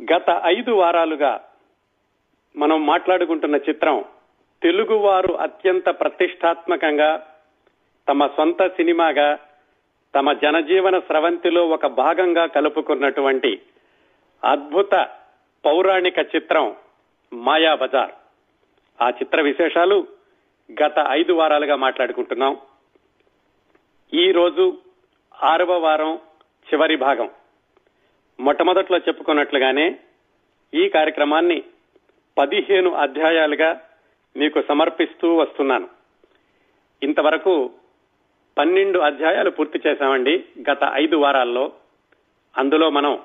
గత ఐదు వారాలుగా మనం మాట్లాడుకుంటున్న చిత్రం తెలుగువారు అత్యంత ప్రతిష్టాత్మకంగా తమ సొంత సినిమాగా తమ జనజీవన స్రవంతిలో ఒక భాగంగా కలుపుకున్నటువంటి అద్భుత పౌరాణిక చిత్రం మాయాబజార్ ఆ చిత్ర విశేషాలు గత ఐదు వారాలుగా మాట్లాడుకుంటున్నాం. ఈ రోజు ఆరవ వారం చివరి భాగం. మొట్టమొదట్లో చెప్పుకున్నట్లుగానే ఈ కార్యక్రమాన్ని పదిహేను అధ్యాయాలుగా మీకు సమర్పిస్తూ వస్తున్నాను. ఇంతవరకు పన్నెండు అధ్యాయాలు పూర్తి చేశామండి గత ఐదు వారాల్లో. అందులో మనం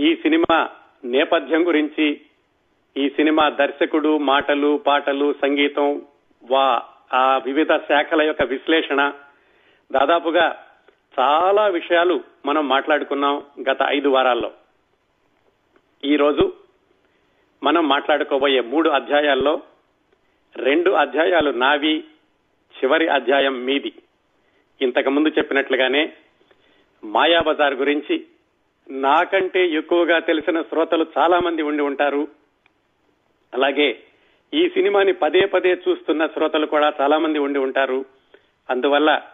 ఈ సినిమా నేపథ్యం గురించి ఈ సినిమా దర్శకుడు మాటలు పాటలు సంగీతం వా ఆ వివిధ శాఖల యొక్క విశ్లేషణ దాదాపుగా చాలా విషయాలు మనం మాట్లాడుకున్నాం గత ఐదు వారాల్లో. ఈరోజు మనం మాట్లాడుకోబోయే మూడు అధ్యాయాల్లో రెండు అధ్యాయాలు నావి చివరి అధ్యాయం మీది. ఇంతకు ముందు చెప్పినట్లుగానే మాయాబజార్ గురించి నాకంటే ఎక్కువగా తెలిసిన శ్రోతలు చాలా మంది ఉండి ఉంటారు. అలాగే ఈ సినిమాని పదే పదే చూస్తున్న శ్రోతలు కూడా చాలా మంది ఉండి ఉంటారు. అందువల్ల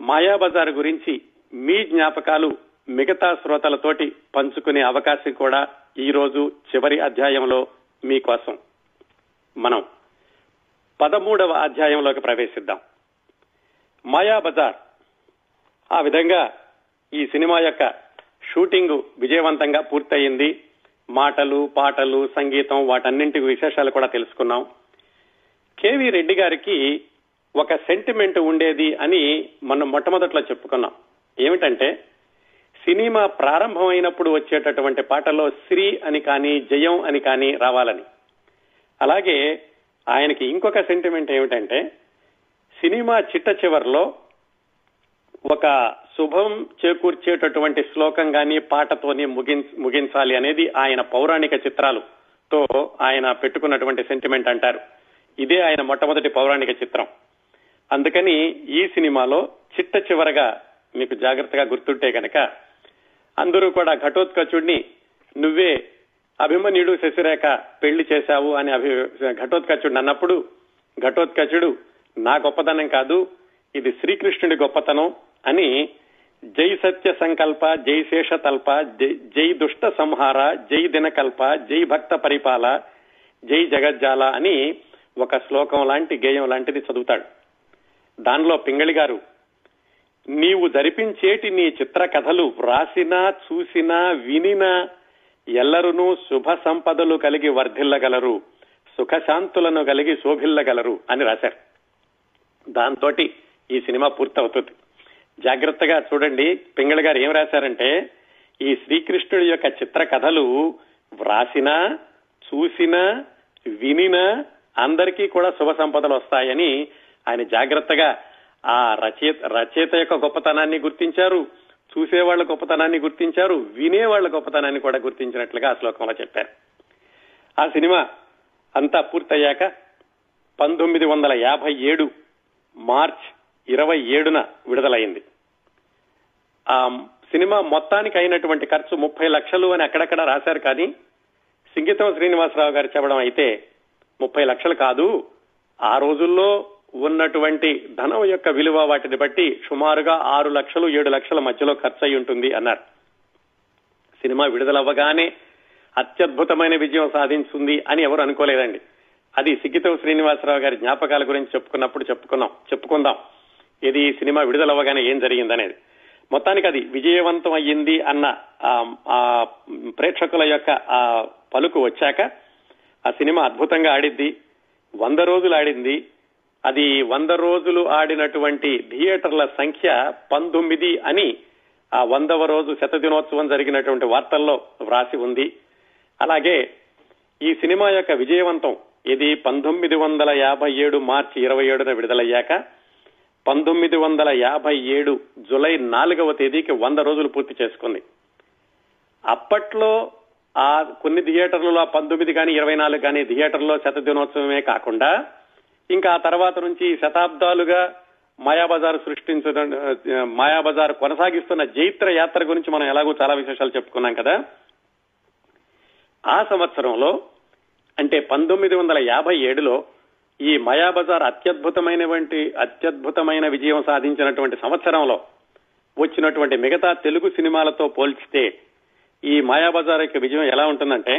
మాయాబజార్ గురించి మీ జ్ఞాపకాలు మిగతా శ్రోతలతోటి పంచుకునే అవకాశం కూడా ఈ రోజు చివరి అధ్యాయంలో మీకోసం మనం పదమూడవ అధ్యాయంలోకి ప్రవేశిద్దాం. మాయాబజార్ ఆ విధంగా ఈ సినిమా యొక్క షూటింగ్ విజయవంతంగా పూర్తయింది. మాటలు పాటలు సంగీతం వాటన్నింటి విశేషాలు కూడా తెలుసుకున్నాం. కేవీ రెడ్డి గారికి ఒక సెంటిమెంట్ ఉండేది అని మనం మొట్టమొదట్లో చెప్పుకున్నాం. ఏమిటంటే సినిమా ప్రారంభమైనప్పుడు వచ్చేటటువంటి పాటలో శ్రీ అని కానీ జయం అని కానీ రావాలని. అలాగే ఆయనకి ఇంకొక సెంటిమెంట్ ఏమిటంటే సినిమా చిట్ట చివరిలో ఒక శుభం చేకూర్చేటటువంటి శ్లోకం గాని పాటతోనే ముగించాలి అనేది ఆయన పౌరాణిక చిత్రాలు తో ఆయన పెట్టుకున్నటువంటి సెంటిమెంట్ అంటారు. ఇదే ఆయన మొట్టమొదటి పౌరాణిక చిత్రం. అందుకని ఈ సినిమాలో చిట్ట చివరగా మీకు జాగ్రత్తగా గుర్తుంటే కనుక అందరూ కూడా ఘటోత్కచుడిని నువ్వే అభిమన్యుడు శశిరేఖ పెళ్ళి చేశావు అని అభి ఘటోత్కచుడు అన్నప్పుడు ఘటోత్కచుడు నా గొప్పతనం కాదు ఇది శ్రీకృష్ణుడి గొప్పతనం అని జై సత్య సంకల్ప జై శేష తల్ప జై దుష్ట సంహార జై దినకల్ప జై భక్త పరిపాల జై జగజ్జాల అని ఒక శ్లోకం లాంటి గేయం లాంటిది చదువుతాడు. దానిలో పింగళి గారు నీవు జరిపించేటి నీ చిత్ర కథలు వ్రాసినా చూసినా వినినా ఎల్లరునూ శుభ సంపదలు కలిగి వర్ధిల్లగలరు సుఖశాంతులను కలిగి శోభిల్లగలరు అని రాశారు. దాంతో ఈ సినిమా పూర్తవుతుంది. జాగ్రత్తగా చూడండి పింగళ గారు ఏం రాశారంటే ఈ శ్రీకృష్ణుడి యొక్క చిత్ర కథలు వ్రాసినా చూసినా వినినా అందరికీ కూడా శుభ సంపదలు వస్తాయని ఆయన జాగ్రత్తగా ఆ రచయిత రచయిత యొక్క గొప్పతనాన్ని గుర్తించారు చూసేవాళ్ళ గొప్పతనాన్ని గుర్తించారు వినేవాళ్ళ గొప్పతనాన్ని కూడా గుర్తించినట్లుగా ఆ శ్లోకంలో చెప్పారు. ఆ సినిమా అంతా పూర్తయ్యాక పంతొమ్మిది వందల యాభై ఏడు మార్చ్ ఇరవై ఏడున విడుదలైంది. ఆ సినిమా మొత్తానికి అయినటువంటి ఖర్చు ముప్పై లక్షలు అని అక్కడక్కడ రాశారు కానీ సింగీతం శ్రీనివాసరావు గారు చెప్పడం అయితే ముప్పై లక్షలు కాదు. ఆ రోజుల్లో ఉన్నటువంటి ధనం యొక్క విలువ వాటిని బట్టి సుమారుగా ఆరు లక్షలు ఏడు లక్షల మధ్యలో ఖర్చు అయి ఉంటుంది అన్నారు. సినిమా విడుదలవ్వగానే అత్యద్భుతమైన విజయం సాధించింది అని ఎవరు అనుకోలేదండి. అది సిగ్గితో శ్రీనివాసరావు గారి జ్ఞాపకాల గురించి చెప్పుకున్నప్పుడు చెప్పుకున్నాం చెప్పుకుందాం. ఇది సినిమా విడుదలవ్వగానే ఏం జరిగిందనేది. మొత్తానికి అది విజయవంతం అయ్యింది అన్న ఆ ప్రేక్షకుల యొక్క ఆ పలుకు వచ్చాక ఆ సినిమా అద్భుతంగా ఆడిద్ది. వంద రోజులు ఆడింది. అది వంద రోజులు ఆడినటువంటి థియేటర్ల సంఖ్య పంతొమ్మిది అని ఆ వందవ రోజు శతదినోత్సవం జరిగినటువంటి వార్తల్లో వ్రాసి ఉంది. అలాగే ఈ సినిమా యొక్క విజయవంతం ఇది పంతొమ్మిది వందల యాభై ఏడు మార్చి ఇరవై ఏడున విడుదలయ్యాక పంతొమ్మిది వందల యాభై ఏడు జులై నాలుగవ తేదీకి వంద రోజులు పూర్తి చేసుకుంది. అప్పట్లో ఆ కొన్ని థియేటర్లలో పంతొమ్మిది కానీ ఇరవై నాలుగు కానీ థియేటర్లో శత దినోత్సవమే కాకుండా ఇంకా ఆ తర్వాత నుంచి శతాబ్దాలుగా మాయాబజార్ సృష్టించడం మాయాబజార్ కొనసాగిస్తున్న జైత్ర యాత్ర గురించి మనం ఎలాగో చాలా విశేషాలు చెప్పుకున్నాం కదా. ఆ సంవత్సరంలో అంటే పంతొమ్మిది వందల యాభై ఏడులో ఈ మాయాబజార్ అత్యద్భుతమైనటువంటి అత్యద్భుతమైన విజయం సాధించినటువంటి సంవత్సరంలో వచ్చినటువంటి మిగతా తెలుగు సినిమాలతో పోల్చితే ఈ మాయాబజార్ యొక్క విజయం ఎలా ఉంటుందంటే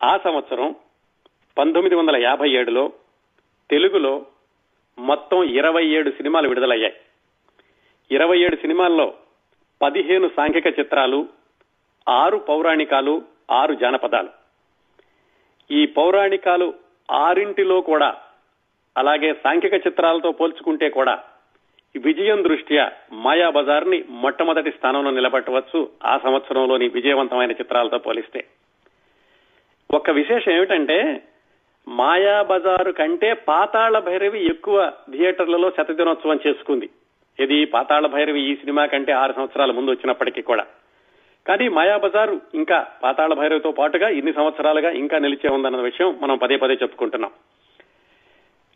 ఆ సంవత్సరం పంతొమ్మిది వందల యాభై ఏడులో తెలుగులో మొత్తం ఇరవై ఏడు సినిమాలు విడుదలయ్యాయి. ఇరవై ఏడు సినిమాల్లో పదిహేను సాంఘిక చిత్రాలు ఆరు పౌరాణికాలు ఆరు జానపదాలు. ఈ పౌరాణికాలు ఆరింటిలో కూడా అలాగే సాంఘిక చిత్రాలతో పోల్చుకుంటే కూడా విజయం దృష్ట్యా మాయాబజార్ని మొట్టమొదటి స్థానంలో నిలబెట్టవచ్చు ఆ సంవత్సరంలోని విజయవంతమైన చిత్రాలతో పోలిస్తే. ఒక విశేషం ఏమిటంటే మాయాబజారు కంటే పాతాళ భైరవి ఎక్కువ థియేటర్లలో శతదినోత్సవం చేసుకుంది. ఇది పాతాళ భైరవి ఈ సినిమా కంటే ఆరు సంవత్సరాల ముందు వచ్చినప్పటికీ కూడా. కానీ మాయాబజారు ఇంకా పాతాళ భైరవితో పాటుగా ఇన్ని సంవత్సరాలుగా ఇంకా నిలిచే ఉందన్న విషయం మనం పదే పదే చెప్పుకుంటున్నాం.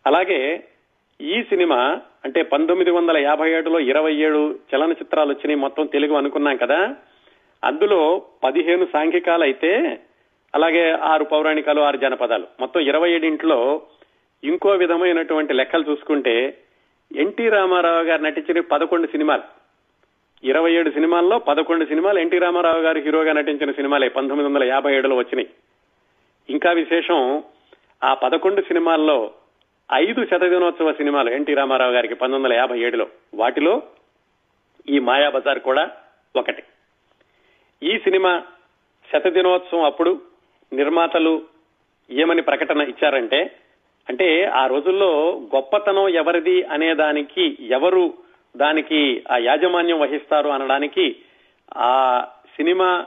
అలాగే ఈ సినిమా అంటే పంతొమ్మిది వందల యాభై ఏడులో ఇరవై ఏడు చలనచిత్రాలు వచ్చినాయి మొత్తం తెలుగు అనుకున్నాం కదా. అందులో పదిహేను సాంఘికాలు అయితే అలాగే ఆరు పౌరాణికాలు ఆరు జనపదాలు. మొత్తం ఇరవై ఏడింట్లో ఇంకో విధమైనటువంటి లెక్కలు చూసుకుంటే ఎన్టీ రామారావు గారు నటించిన పదకొండు సినిమాలు. ఇరవై ఏడు సినిమాల్లో పదకొండు సినిమాలు ఎన్టీ రామారావు గారు హీరోగా నటించిన సినిమాలే పంతొమ్మిది వందల యాభై ఏడులో వచ్చినాయి. ఇంకా విశేషం ఆ పదకొండు సినిమాల్లో ఐదు శతదినోత్సవ సినిమాలు ఎన్టీ రామారావు గారికి పంతొమ్మిది వందల యాభై ఏడులో. వాటిలో ఈ మాయాబజార్ కూడా ఒకటి. ఈ సినిమా శతదినోత్సవం అప్పుడు నిర్మాతలు ఏమని ప్రకటన ఇచ్చారంటే అంటే ఆ రోజుల్లో గొప్పతనం ఎవరిది అనే దానికి ఎవరు దానికి ఆ యాజమాన్యం వహిస్తారు అనడానికి ఆ సినిమా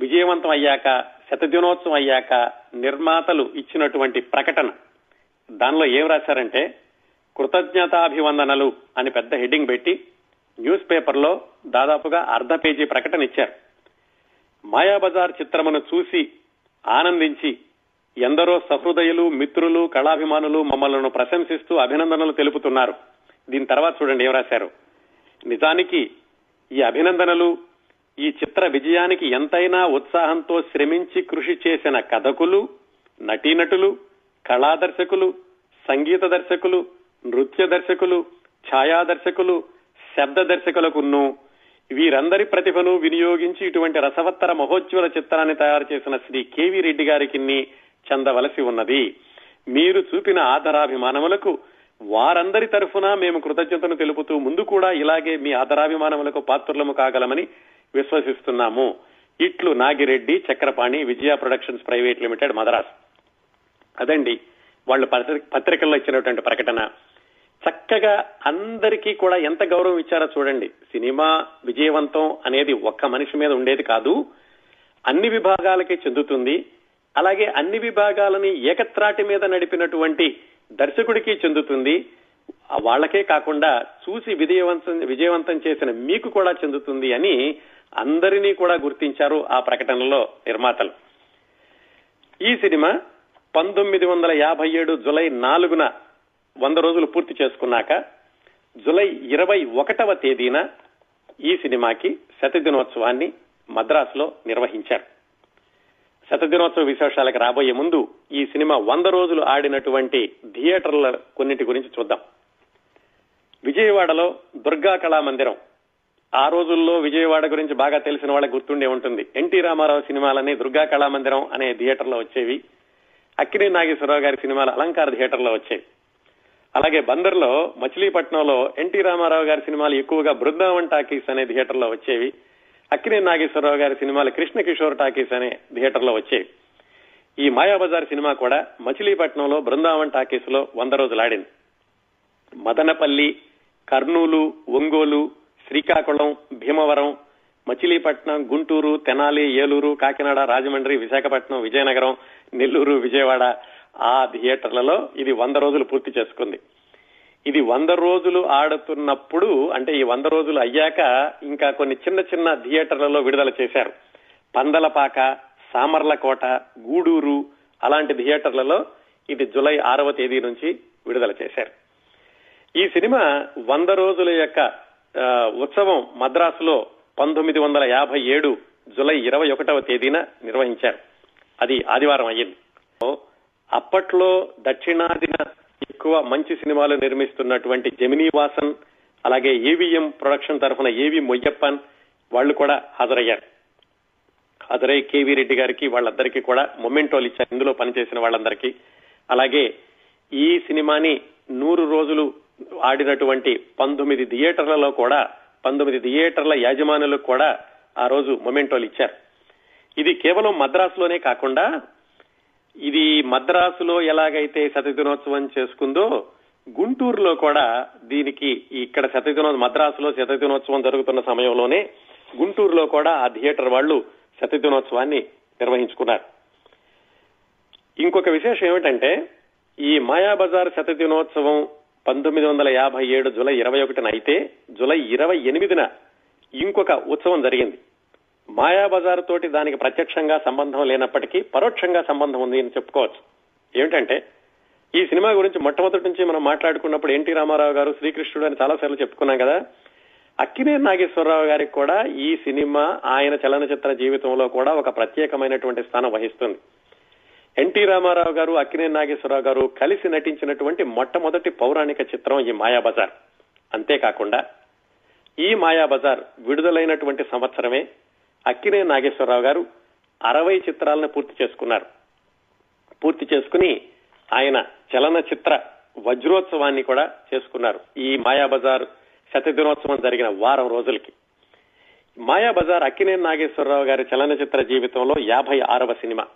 విజయవంతం అయ్యాక శతదినోత్సవం అయ్యాక నిర్మాతలు ఇచ్చినటువంటి ప్రకటన. దానిలో ఏం రాశారంటే కృతజ్ఞతాభివందనలు అని పెద్ద హెడ్డింగ్ పెట్టి న్యూస్ పేపర్లో దాదాపుగా అర్ధ పేజీ ప్రకటన ఇచ్చారు. మాయాబజార్ చిత్రమును చూసి ఆనందించి ఎందరో సహృదయులు మిత్రులు కళాభిమానులు మమ్మల్ని ప్రశంసిస్తూ అభినందనలు తెలుపుతున్నారు. దీని తర్వాత చూడండి ఏం రాశారు. నిజానికి ఈ అభినందనలు ఈ చిత్ర విజయానికి ఎంతైనా ఉత్సాహంతో శ్రమించి కృషి చేసిన కథకులు నటీనటులు కళాదర్శకులు సంగీత దర్శకులు నృత్య దర్శకులు ఛాయా దర్శకులు శబ్ద దర్శకులకును వీరందరి ప్రతిభను వినియోగించి ఇటువంటి రసవత్తర మహోజ్వల చిత్రాన్ని తయారు చేసిన శ్రీ కేవీ రెడ్డి గారికి చెందవలసి ఉన్నది. మీరు చూపిన ఆదరాభిమానములకు వారందరి తరఫున మేము కృతజ్ఞతను తెలుపుతూ ముందు కూడా ఇలాగే మీ ఆదరాభిమానములకు పాత్రులము కాగలమని విశ్వసిస్తున్నాము. ఇట్లు Nagireddy Chakrapani Vijaya productions private limited Madras. అదండి వాళ్ళు పత్రికల్లో ఇచ్చినటువంటి ప్రకటన. చక్కగా అందరికీ కూడా ఎంత గౌరవం ఇచ్చారో చూడండి. సినిమా విజయవంతం అనేది ఒక్క మనిషి మీద ఉండేది కాదు. అన్ని విభాగాలకి చెందుతుంది. అలాగే అన్ని విభాగాలని ఏకత్రాటి మీద నడిపినటువంటి దర్శకుడికి చెందుతుంది. వాళ్ళకే కాకుండా చూసి విజయవంతం విజయవంతం చేసిన మీకు కూడా చెందుతుంది అని అందరినీ కూడా గుర్తించారు ఆ ప్రకటనలో నిర్మాతలు. ఈ సినిమా పంతొమ్మిది వందల యాభై ఏడు జులై నాలుగున వంద రోజులు పూర్తి చేసుకున్నాక జులై ఇరవై ఒకటవ తేదీన ఈ సినిమాకి శతదినోత్సవాన్ని మద్రాసులో నిర్వహించారు. శతదినోత్సవ విశేషాలకు రాబోయే ముందు ఈ సినిమా వంద రోజులు ఆడినటువంటి థియేటర్ల కొన్నింటి గురించి చూద్దాం. విజయవాడలో దుర్గా కళామందిరం ఆ రోజుల్లో విజయవాడ గురించి బాగా తెలిసిన వాళ్ళకి గుర్తుండే ఉంటుంది. ఎన్టీ రామారావు సినిమాలని దుర్గా కళామందిరం అనే థియేటర్లో వచ్చేవి. అక్కినే నాగేశ్వరరావు గారి సినిమాలు అలంకార థియేటర్లో వచ్చేవి. అలాగే బందర్లో మచిలీపట్నంలో ఎన్టీ రామారావు గారి సినిమాలు ఎక్కువగా బృందావన్ టాకీస్ అనే థియేటర్లో వచ్చేవి అక్కినే నాగేశ్వరరావు గారి సినిమాలు కృష్ణ కిషోర్ టాకీస్ అనే థియేటర్లో వచ్చేవి. ఈ మాయాబజార్ సినిమా కూడా మచిలీపట్నంలో బృందావన్ టాకీస్లో వంద రోజులు ఆడింది మదనపల్లి కర్నూలు ఒంగోలు శ్రీకాకుళం భీమవరం మచిలీపట్నం గుంటూరు తెనాలి ఏలూరు కాకినాడ రాజమండ్రి విశాఖపట్నం విజయనగరం నెల్లూరు విజయవాడ ఆ థియేటర్లలో ఇది వంద రోజులు పూర్తి చేసుకుంది. ఇది వంద రోజులు ఆడుతున్నప్పుడు అంటే ఈ వంద రోజులు అయ్యాక ఇంకా కొన్ని చిన్న చిన్న థియేటర్లలో విడుదల చేశారు. పందలపాక సామర్లకోట గూడూరు అలాంటి థియేటర్లలో ఇది జులై ఆరవ తేదీ నుంచి విడుదల చేశారు. ఈ సినిమా వంద రోజుల యొక్క ఉత్సవం మద్రాసులో పంతొమ్మిది వందల యాభై ఏడు జులై ఇరవై ఒకటవ తేదీన నిర్వహించారు. అది ఆదివారం అయ్యింది. అప్పట్లో దక్షిణాదిన ఎక్కువ మంచి సినిమాలు నిర్మిస్తున్నటువంటి జమినీ వాసన్ అలాగే ఏవిఎం ప్రొడక్షన్ తరఫున ఏవి మొయ్యప్పన్ వాళ్ళు కూడా హాజరయ్యారు. హాజరై కేవీ రెడ్డి గారికి వాళ్ళందరికీ కూడా మొమెంటోలు ఇచ్చారు. ఇందులో పనిచేసిన వాళ్ళందరికీ. అలాగే ఈ సినిమాని నూరు రోజులు ఆడినటువంటి పంతొమ్మిది థియేటర్లలో కూడా పంతొమ్మిది థియేటర్ల యాజమానులకు కూడా ఆ రోజు మొమెంటోలు ఇచ్చారు. ఇది కేవలం మద్రాసులోనే కాకుండా ఇది మద్రాసులో ఎలాగైతే శతదినోత్సవం చేసుకుందో గుంటూరులో కూడా దీనికి ఇక్కడ శతదినోత్సవం మద్రాసులో శతదినోత్సవం జరుగుతున్న సమయంలోనే గుంటూరులో కూడా ఆ థియేటర్ వాళ్ళు శతదినోత్సవాన్ని నిర్వహించుకున్నారు. ఇంకొక విశేషం ఏమిటంటే ఈ మాయాబజార్ శతదినోత్సవం పంతొమ్మిది వందల యాభై ఏడు జులై ఇరవై ఒకటిన అయితే జులై ఇరవై ఎనిమిదిన ఇంకొక ఉత్సవం జరిగింది. మాయాబజార్ తోటి దానికి ప్రత్యక్షంగా సంబంధం లేనప్పటికీ పరోక్షంగా సంబంధం ఉంది అని చెప్పుకోవచ్చు. ఏమిటంటే ఈ సినిమా గురించి మొట్టమొదటి నుంచి మనం మాట్లాడుకున్నప్పుడు ఎన్టీ రామారావు గారు శ్రీకృష్ణుడు అని చాలాసార్లు చెప్పుకున్నాం కదా. అక్కినేని నాగేశ్వరరావు గారికి కూడా ఈ సినిమా ఆయన చలనచిత్ర జీవితంలో కూడా ఒక ప్రత్యేకమైనటువంటి స్థానం వహిస్తుంది. ఎన్టీ రామారావు గారు అక్కినేని నాగేశ్వరరావు గారు కలిసి నటించినటువంటి మొట్టమొదటి పౌరాణిక చిత్రం ఈ మాయాబజార్. అంతేకాకుండా ఈ మాయాబజార్ విడుదలైనటువంటి సంవత్సరమే అక్కినే నాగేశ్వరరావు గారు అరవై చిత్రాలను పూర్తి చేసుకున్నారు. పూర్తి చేసుకుని ఆయన చలనచిత్ర వజ్రోత్సవాన్ని కూడా చేసుకున్నారు. ఈ మాయాబజార్ శతదినోత్సవం జరిగిన వారం రోజులకి. మాయాబజార్ అక్కినే నాగేశ్వరరావు గారి చలనచిత్ర జీవితంలో యాభై ఆరవ సినిమా.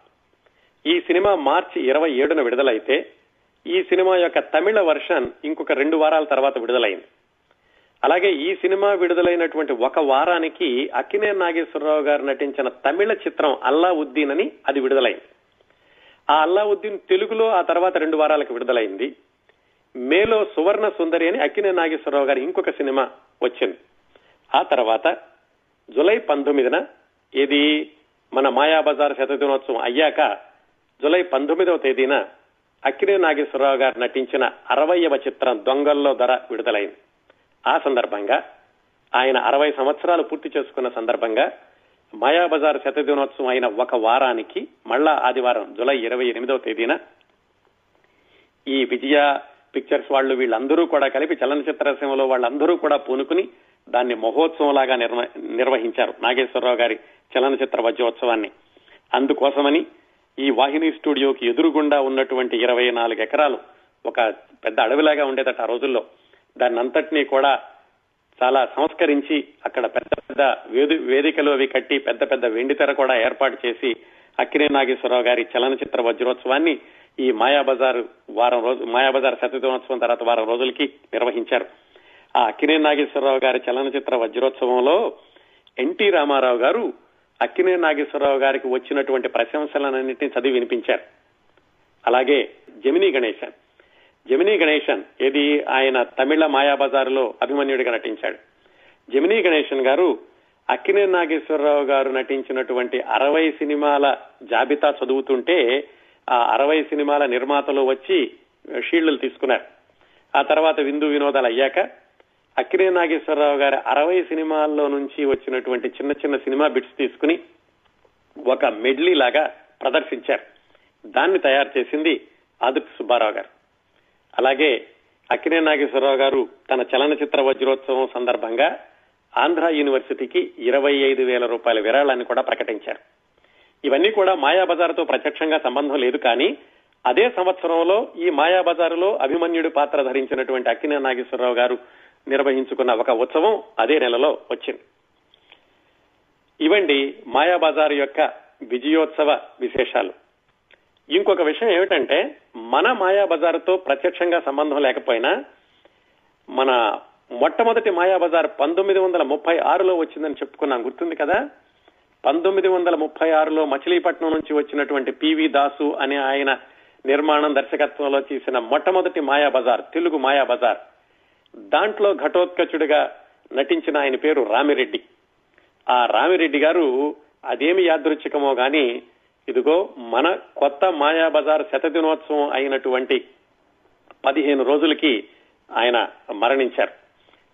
ఈ సినిమా మార్చి ఇరవై ఏడున విడుదలైతే ఈ సినిమా యొక్క తమిళ వర్షన్ ఇంకొక రెండు వారాల తర్వాత విడుదలైంది. అలాగే ఈ సినిమా విడుదలైనటువంటి ఒక వారానికి అక్కినే నాగేశ్వరరావు గారు నటించిన తమిళ చిత్రం అల్లావుద్దీన్ అని అది విడుదలైంది. ఆ అల్లావుద్దీన్ తెలుగులో ఆ తర్వాత రెండు వారాలకు విడుదలైంది. మేలో సువర్ణ సుందరి అని అక్కినే నాగేశ్వరరావు గారి ఇంకొక సినిమా వచ్చింది. ఆ తర్వాత జులై పంతొమ్మిదిన ఇది మన మాయాబజార్ శతదినోత్సవం అయ్యాక జులై పంతొమ్మిదవ తేదీన అక్కినే నాగేశ్వరరావు గారు నటించిన అరవయవ చిత్రం దొంగల్లో ధర విడుదలైంది. ఆ సందర్భంగా ఆయన అరవై సంవత్సరాలు పూర్తి చేసుకున్న సందర్భంగా మాయాబజార్ శతదినోత్సవం అయిన ఒక వారానికి మళ్ళా ఆదివారం జులై ఇరవై ఎనిమిదవ తేదీన ఈ విజయ పిక్చర్స్ వాళ్ళు వీళ్ళందరూ కూడా కలిపి చలనచిత్రసీమలో వాళ్ళందరూ కూడా పూనుకుని దాన్ని మహోత్సవంలాగా నిర్వహించారు నాగేశ్వరరావు గారి చలనచిత్ర వజ్రోత్సవాన్ని అందుకోసమని ఈ వాహిని స్టూడియోకి ఎదురుగుండా ఉన్నటువంటి ఇరవై నాలుగు ఎకరాలు ఒక పెద్ద అడవిలాగా ఉండేదట ఆ రోజుల్లో. దాన్ని అంతటినీ కూడా చాలా సంస్కరించి అక్కడ పెద్ద పెద్ద వేది వేదికలు అవి కట్టి పెద్ద పెద్ద వెండితెర కూడా ఏర్పాటు చేసి అక్కినే నాగేశ్వరరావు గారి చలనచిత్ర వజ్రోత్సవాన్ని ఈ మాయాబజార్ వారం రోజు మాయాబజార్ శతదినోత్సవం తర్వాత వారం రోజులకి నిర్వహించారు. ఆ అక్కినే నాగేశ్వరరావు గారి చలనచిత్ర వజ్రోత్సవంలో ఎన్టీ రామారావు గారు అక్కినే నాగేశ్వరరావు గారికి వచ్చినటువంటి ప్రశంసలన్నింటినీ చదివి వినిపించారు. అలాగే జమినీ గణేశన్ జమినీ గణేశన్ ఏది ఆయన తమిళ మాయాబజార్లో అభిమన్యుడిగా నటించాడు. జమినీ గణేశన్ గారు అక్కినే నాగేశ్వరరావు గారు నటించినటువంటి అరవై సినిమాల జాబితా చదువుతుంటే ఆ అరవై సినిమాల నిర్మాతలు వచ్చి షీల్డ్లు తీసుకున్నారు. ఆ తర్వాత విందు వినోదాలు అయ్యాక అక్కినే నాగేశ్వరరావు గారి అరవై సినిమాల్లో నుంచి వచ్చినటువంటి చిన్న చిన్న సినిమా బిట్స్ తీసుకుని ఒక మెడ్లీ లాగా ప్రదర్శించారు. దాన్ని తయారు చేసింది ఆదిత్య సుబ్బారావు గారు. అలాగే అక్కినే నాగేశ్వరరావు గారు తన చలనచిత్ర వజ్రోత్సవం సందర్భంగా ఆంధ్ర యూనివర్సిటీకి ఇరవై ఐదు వేల రూపాయల విరాళాన్ని కూడా ప్రకటించారు. ఇవన్నీ కూడా మాయాబజార్తో ప్రత్యక్షంగా సంబంధం లేదు కానీ అదే సంవత్సరంలో ఈ మాయాబజారులో అభిమన్యుడి పాత్ర ధరించినటువంటి అక్కినే నాగేశ్వరరావు గారు నిర్వహించుకున్న ఒక ఉత్సవం అదే నెలలో వచ్చింది. ఇవండి మాయాబజార్ యొక్క విజయోత్సవ విశేషాలు. ఇంకొక విషయం ఏమిటంటే మన మాయాబజార్తో ప్రత్యక్షంగా సంబంధం లేకపోయినా మన మొట్టమొదటి మాయాబజార్ పంతొమ్మిది వందల ముప్పై ఆరులో వచ్చిందని చెప్పుకున్నాం. గుర్తుంది కదా? పంతొమ్మిది వందల ముప్పై ఆరులో మచిలీపట్నం నుంచి వచ్చినటువంటి పివి దాసు అనే ఆయన నిర్మాణం దర్శకత్వంలో చేసిన మొట్టమొదటి మాయాబజార్ తెలుగు మాయాబజార్. దాంట్లో ఘటోత్కచుడిగా నటించిన ఆయన పేరు రామిరెడ్డి. ఆ రామిరెడ్డి గారు అదేమి యాదృచ్ఛికమో గాని ఇదిగో మన కొత్త మాయాబజార్ శతదినోత్సవం అయినటువంటి పదిహేను రోజులకి ఆయన మరణించారు.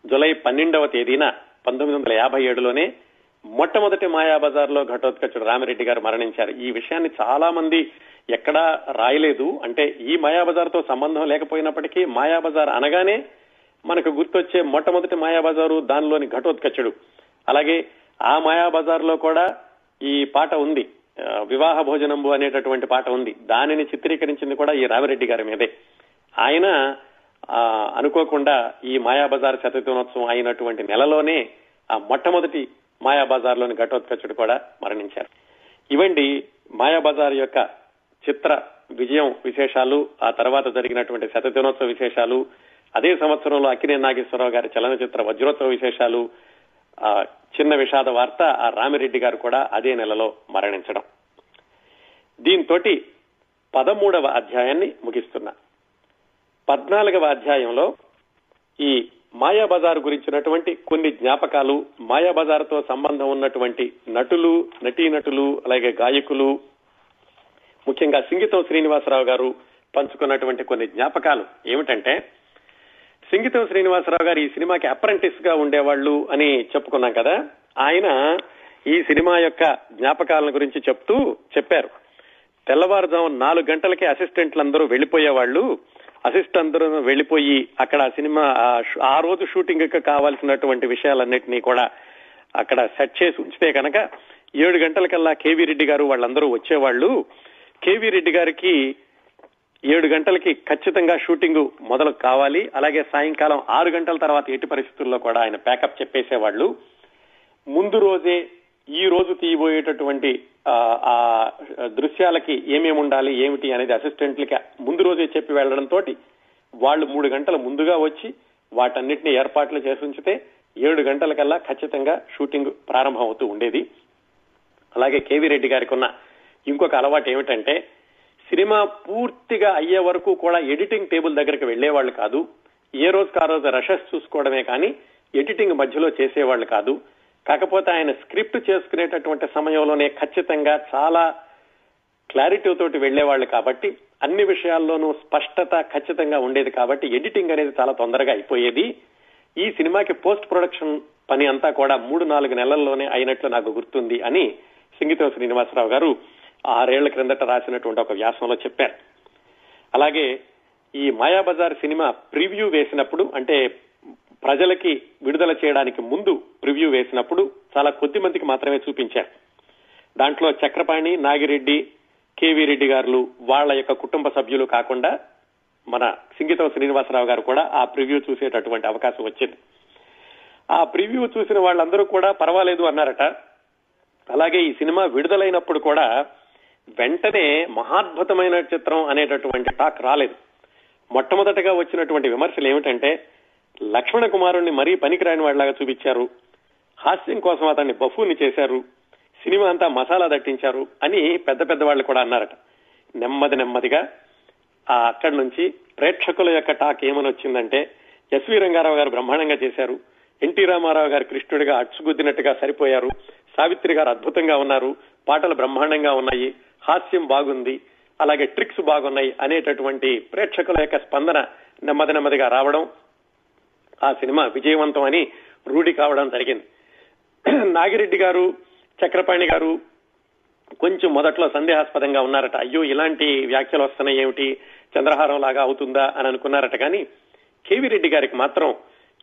జులై పన్నెండవ తేదీన పంతొమ్మిది వందల యాభై ఏడులోనే మొట్టమొదటి మాయాబజార్లో ఘటోత్కచుడు రామిరెడ్డి గారు మరణించారు. ఈ విషయాన్ని చాలా మంది ఎక్కడా రాయలేదు. అంటే ఈ మాయాబజార్తో సంబంధం లేకపోయినప్పటికీ మాయాబజార్ అనగానే మనకు గుర్తొచ్చే మొట్టమొదటి మాయాబజారు దానిలోని ఘటోత్కచుడు. అలాగే ఆ మాయాబజార్లో కూడా ఈ పాట ఉంది. వివాహ భోజనంబు అనేటటువంటి పాట ఉంది. దానిని చిత్రీకరించింది కూడా ఈ రామిరెడ్డి గారి మీదే. ఆయన అనుకోకుండా ఈ మాయాబజార్ శతదినోత్సవం అయినటువంటి నెలలోనే ఆ మొట్టమొదటి మాయాబజార్లోని ఘటోత్కచుడు కూడా మరణించారు. ఇవండి మాయాబజార్ యొక్క చిత్ర విజయం విశేషాలు ఆ తర్వాత జరిగినటువంటి శతదినోత్సవ విశేషాలు అదే సంవత్సరంలో అక్కినే నాగేశ్వరరావు గారి చలనచిత్ర వజ్రోత్సవ విశేషాలు చిన్న విషాద వార్త ఆ రామిరెడ్డి గారు కూడా అదే నెలలో మరణించడం. దీంతో పదమూడవ అధ్యాయాన్ని ముగిస్తున్నా. పద్నాలుగవ అధ్యాయంలో ఈ మాయాబజార్ గురించినటువంటి కొన్ని జ్ఞాపకాలు మాయాబజార్తో సంబంధం ఉన్నటువంటి నటులు నటీనటులు అలాగే గాయకులు ముఖ్యంగా సింగితం శ్రీనివాసరావు గారు పంచుకున్నటువంటి కొన్ని జ్ఞాపకాలు ఏమిటంటే సింగితం శ్రీనివాసరావు గారు ఈ సినిమాకి అప్రెంటిస్గా ఉండేవాళ్ళు అని చెప్పుకున్నాం కదా. ఆయన ఈ సినిమా యొక్క జ్ఞాపకాలను గురించి చెప్తూ చెప్పారు. తెల్లవారుజాము నాలుగు గంటలకి అసిస్టెంట్లందరూ వెళ్ళిపోయేవాళ్ళు. అసిస్టెంట్ అందరూ వెళ్ళిపోయి అక్కడ సినిమా ఆ ఆ రోజు షూటింగ్కి కావాల్సినటువంటి విషయాలన్నింటినీ కూడా అక్కడ సెట్ చేసి ఉంచితే కనుక ఏడు గంటలకల్లా కేవీ రెడ్డి గారు వాళ్ళందరూ వచ్చేవాళ్ళు. కేవీ రెడ్డి గారికి ఏడు గంటలకి ఖచ్చితంగా షూటింగ్ మొదలు కావాలి. అలాగే సాయంకాలం ఆరు గంటల తర్వాత ఎట్టి పరిస్థితుల్లో కూడా ఆయన ప్యాకప్ చెప్పేసేవాళ్ళు. ముందు రోజే ఈ రోజు తీయబోయేటటువంటి ఆ, దృశ్యాలకి ఏమేమి ఉండాలి ఏమిటి అనేది అసిస్టెంట్లకి ముందు రోజే చెప్పి వెళ్ళడంతో వాళ్ళు మూడు గంటల ముందుగా వచ్చి వాటన్నిటిని ఏర్పాట్లు చేసి ఉంచితే ఏడు గంటలకల్లా ఖచ్చితంగా షూటింగ్ ప్రారంభం అవుతూ ఉండేది. అలాగే కేవీ రెడ్డి గారికి ఉన్న ఇంకొక అలవాటు ఏమిటంటే సినిమా పూర్తిగా అయ్యే వరకు కూడా ఎడిటింగ్ టేబుల్ దగ్గరికి వెళ్ళేవాళ్ళు కాదు. ఏ రోజుకి ఆ రోజు రషెస్ చూసుకోవడమే కానీ ఎడిటింగ్ మధ్యలో చేసేవాళ్ళు కాదు. కాకపోతే ఆయన స్క్రిప్ట్ చేసుకునేటటువంటి సమయంలోనే ఖచ్చితంగా చాలా క్లారిటీ తోటి వెళ్ళేవాళ్ళు కాబట్టి అన్ని విషయాల్లోనూ స్పష్టత ఖచ్చితంగా ఉండేది కాబట్టి ఎడిటింగ్ అనేది చాలా తొందరగా అయిపోయేది. ఈ సినిమాకి పోస్ట్ ప్రొడక్షన్ పని అంతా కూడా మూడు నాలుగు నెలల్లోనే అయినట్లు నాకు గుర్తుంది అని సింగితో శ్రీనివాసరావు గారు ఆరేళ్ళ క్రిందట రాసినటువంటి ఒక వ్యాసంలో చెప్పారు అలాగే ఈ మాయాబజార్ సినిమా ప్రివ్యూ వేసినప్పుడు అంటే ప్రజలకి విడుదల చేయడానికి ముందు ప్రివ్యూ వేసినప్పుడు చాలా కొద్ది మందికి మాత్రమే చూపించారు దాంట్లో చక్రపాణి నాగిరెడ్డి కేవీ రెడ్డి గారు వాళ్ళ యొక్క కుటుంబ సభ్యులు కాకుండా మన సింగీతం శ్రీనివాసరావు గారు కూడా ఆ ప్రివ్యూ చూసేటటువంటి అవకాశం వచ్చింది. ఆ ప్రివ్యూ చూసిన వాళ్ళందరూ కూడా పర్వాలేదు అన్నారట. అలాగే ఈ సినిమా విడుదలైనప్పుడు కూడా వెంటనే మహాద్భుతమైన చిత్రం అనేటటువంటి టాక్ రాలేదు. మొట్టమొదటగా వచ్చినటువంటి విమర్శలు ఏమిటంటే లక్ష్మణ కుమారుణ్ణి మరీ పనికిరాని వాడిలాగా చూపించారు. హాస్యం కోసం అతన్ని బఫూని చేశారు. సినిమా అంతా మసాలా దట్టించారు అని పెద్ద పెద్ద వాళ్ళు కూడా అన్నారట. నెమ్మది నెమ్మదిగా ఆ అక్కడి నుంచి ప్రేక్షకుల యొక్క టాక్ ఏమని వచ్చిందంటే ఎస్వి రంగారావు గారు బ్రహ్మాండంగా చేశారు. ఎన్టీ రామారావు గారు కృష్ణుడిగా అచ్చుగుద్దినట్టుగా సరిపోయారు. సావిత్రి గారు అద్భుతంగా ఉన్నారు. పాటలు బ్రహ్మాండంగా ఉన్నాయి. హాస్యం బాగుంది అలాగే ట్రిక్స్ బాగున్నాయి అనేటటువంటి ప్రేక్షకుల యొక్క స్పందన నెమ్మది నెమ్మదిగా రావడం ఆ సినిమా విజయవంతం అని రూఢి కావడం జరిగింది. నాగిరెడ్డి గారు చక్రపాణి గారు కొంచెం మొదట్లో సందేహాస్పదంగా ఉన్నారట. అయ్యో ఇలాంటి వ్యాఖ్యలు వస్తున్నాయి ఏమిటి? చంద్రహారం లాగా అవుతుందా అని అనుకున్నారట. కానీ కేవీ రెడ్డి గారికి మాత్రం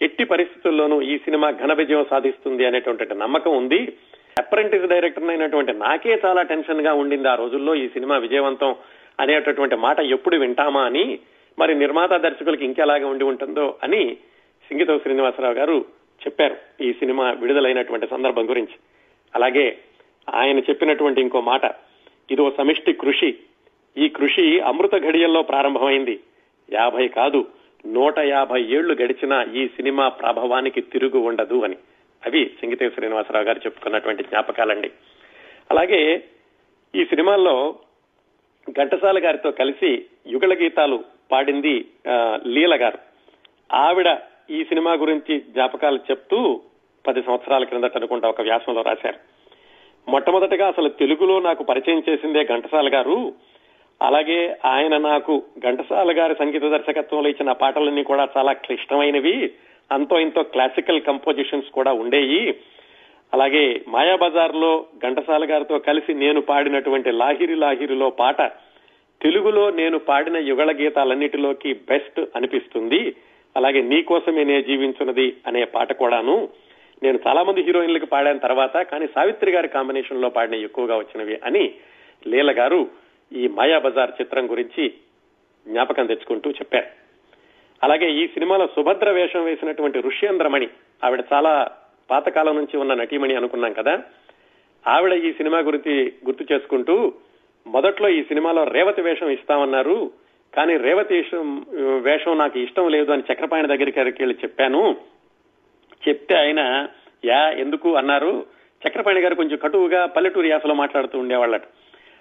ఎట్టి పరిస్థితుల్లోనూ ఈ సినిమా ఘన విజయం సాధిస్తుంది అనేటువంటి నమ్మకం ఉంది. అప్రెంటిస్ డైరెక్టర్ అయినటువంటి నాకే చాలా టెన్షన్గా ఉండింది ఆ రోజుల్లో ఈ సినిమా విజయవంతం అనేటటువంటి మాట ఎప్పుడు వింటామా అని మరి నిర్మాత దర్శకులకి ఇంకెలాగే ఉండి ఉంటుందో అని సింగితో శ్రీనివాసరావు గారు చెప్పారు ఈ సినిమా విడుదలైనటువంటి సందర్భం గురించి. అలాగే ఆయన చెప్పినటువంటి ఇంకో మాట ఇదో సమిష్టి కృషి. ఈ కృషి అమృత ఘడియల్లో ప్రారంభమైంది. యాభై కాదు నూట యాభై ఏళ్ళు గడిచినా ఈ సినిమా ప్రభావానికి తిరుగు ఉండదు అని. అవి సింగితే శ్రీనివాసరావు గారు చెప్పుకున్నటువంటి జ్ఞాపకాలండి. అలాగే ఈ సినిమాల్లో ఘంటసాల గారితో కలిసి యుగళ గీతాలు పాడింది ఆ, లీల గారు. ఆవిడ ఈ సినిమా గురించి జ్ఞాపకాలు చెప్తూ పది సంవత్సరాల క్రిందట అనుకుంటా ఒక వ్యాసంలో రాశారు. మొట్టమొదటగా అసలు తెలుగులో నాకు పరిచయం చేసిందే ఘంటసాల గారు. అలాగే ఆయన నాకు ఘంటసాల గారి సంగీత దర్శకత్వంలో ఇచ్చిన పాటలన్నీ కూడా చాలా క్లిష్టమైనవి. అంతో ఇంతో క్లాసికల్ కంపోజిషన్స్ కూడా ఉండేవి అలాగే మాయాబజార్లో ఘంటసాల గారితో కలిసి నేను పాడినటువంటి లాహిరి లాహిరిలో పాట తెలుగులో నేను పాడిన యుగళ గీతాలన్నిటిలోకి బెస్ట్ అనిపిస్తుంది. అలాగే నీకోసమే నే జీవించున్నది అనే పాట కూడాను నేను చాలా మంది హీరోయిన్లకు పాడిన తర్వాత కానీ సావిత్రి గారి కాంబినేషన్లో పాడిన ఎక్కువగా వచ్చినవి అని లీల గారు ఈ మాయాబజార్ చిత్రం గురించి జ్ఞాపకం తెచ్చుకుంటూ చెప్పారు. అలాగే ఈ సినిమాలో సుభద్ర వేషం వేసినటువంటి ఋష్యేంద్రమణి ఆవిడ చాలా పాతకాలం నుంచి ఉన్న నటీమణి అనుకున్నాం కదా. ఆవిడ ఈ సినిమా గురించి గుర్తు చేసుకుంటూ మొదట్లో ఈ సినిమాలో రేవతి వేషం ఇస్తామన్నారు కానీ రేవతి వేషం నాకు ఇష్టం లేదు అని చక్రపాణి దగ్గరికి వెళ్ళి చెప్పాను. చెప్తే ఆయన యా ఎందుకు? అన్నారు. చక్రపాణి గారు కొంచెం కటువుగా పల్లెటూరు యాసలో మాట్లాడుతూ ఉండేవాళ్ళట.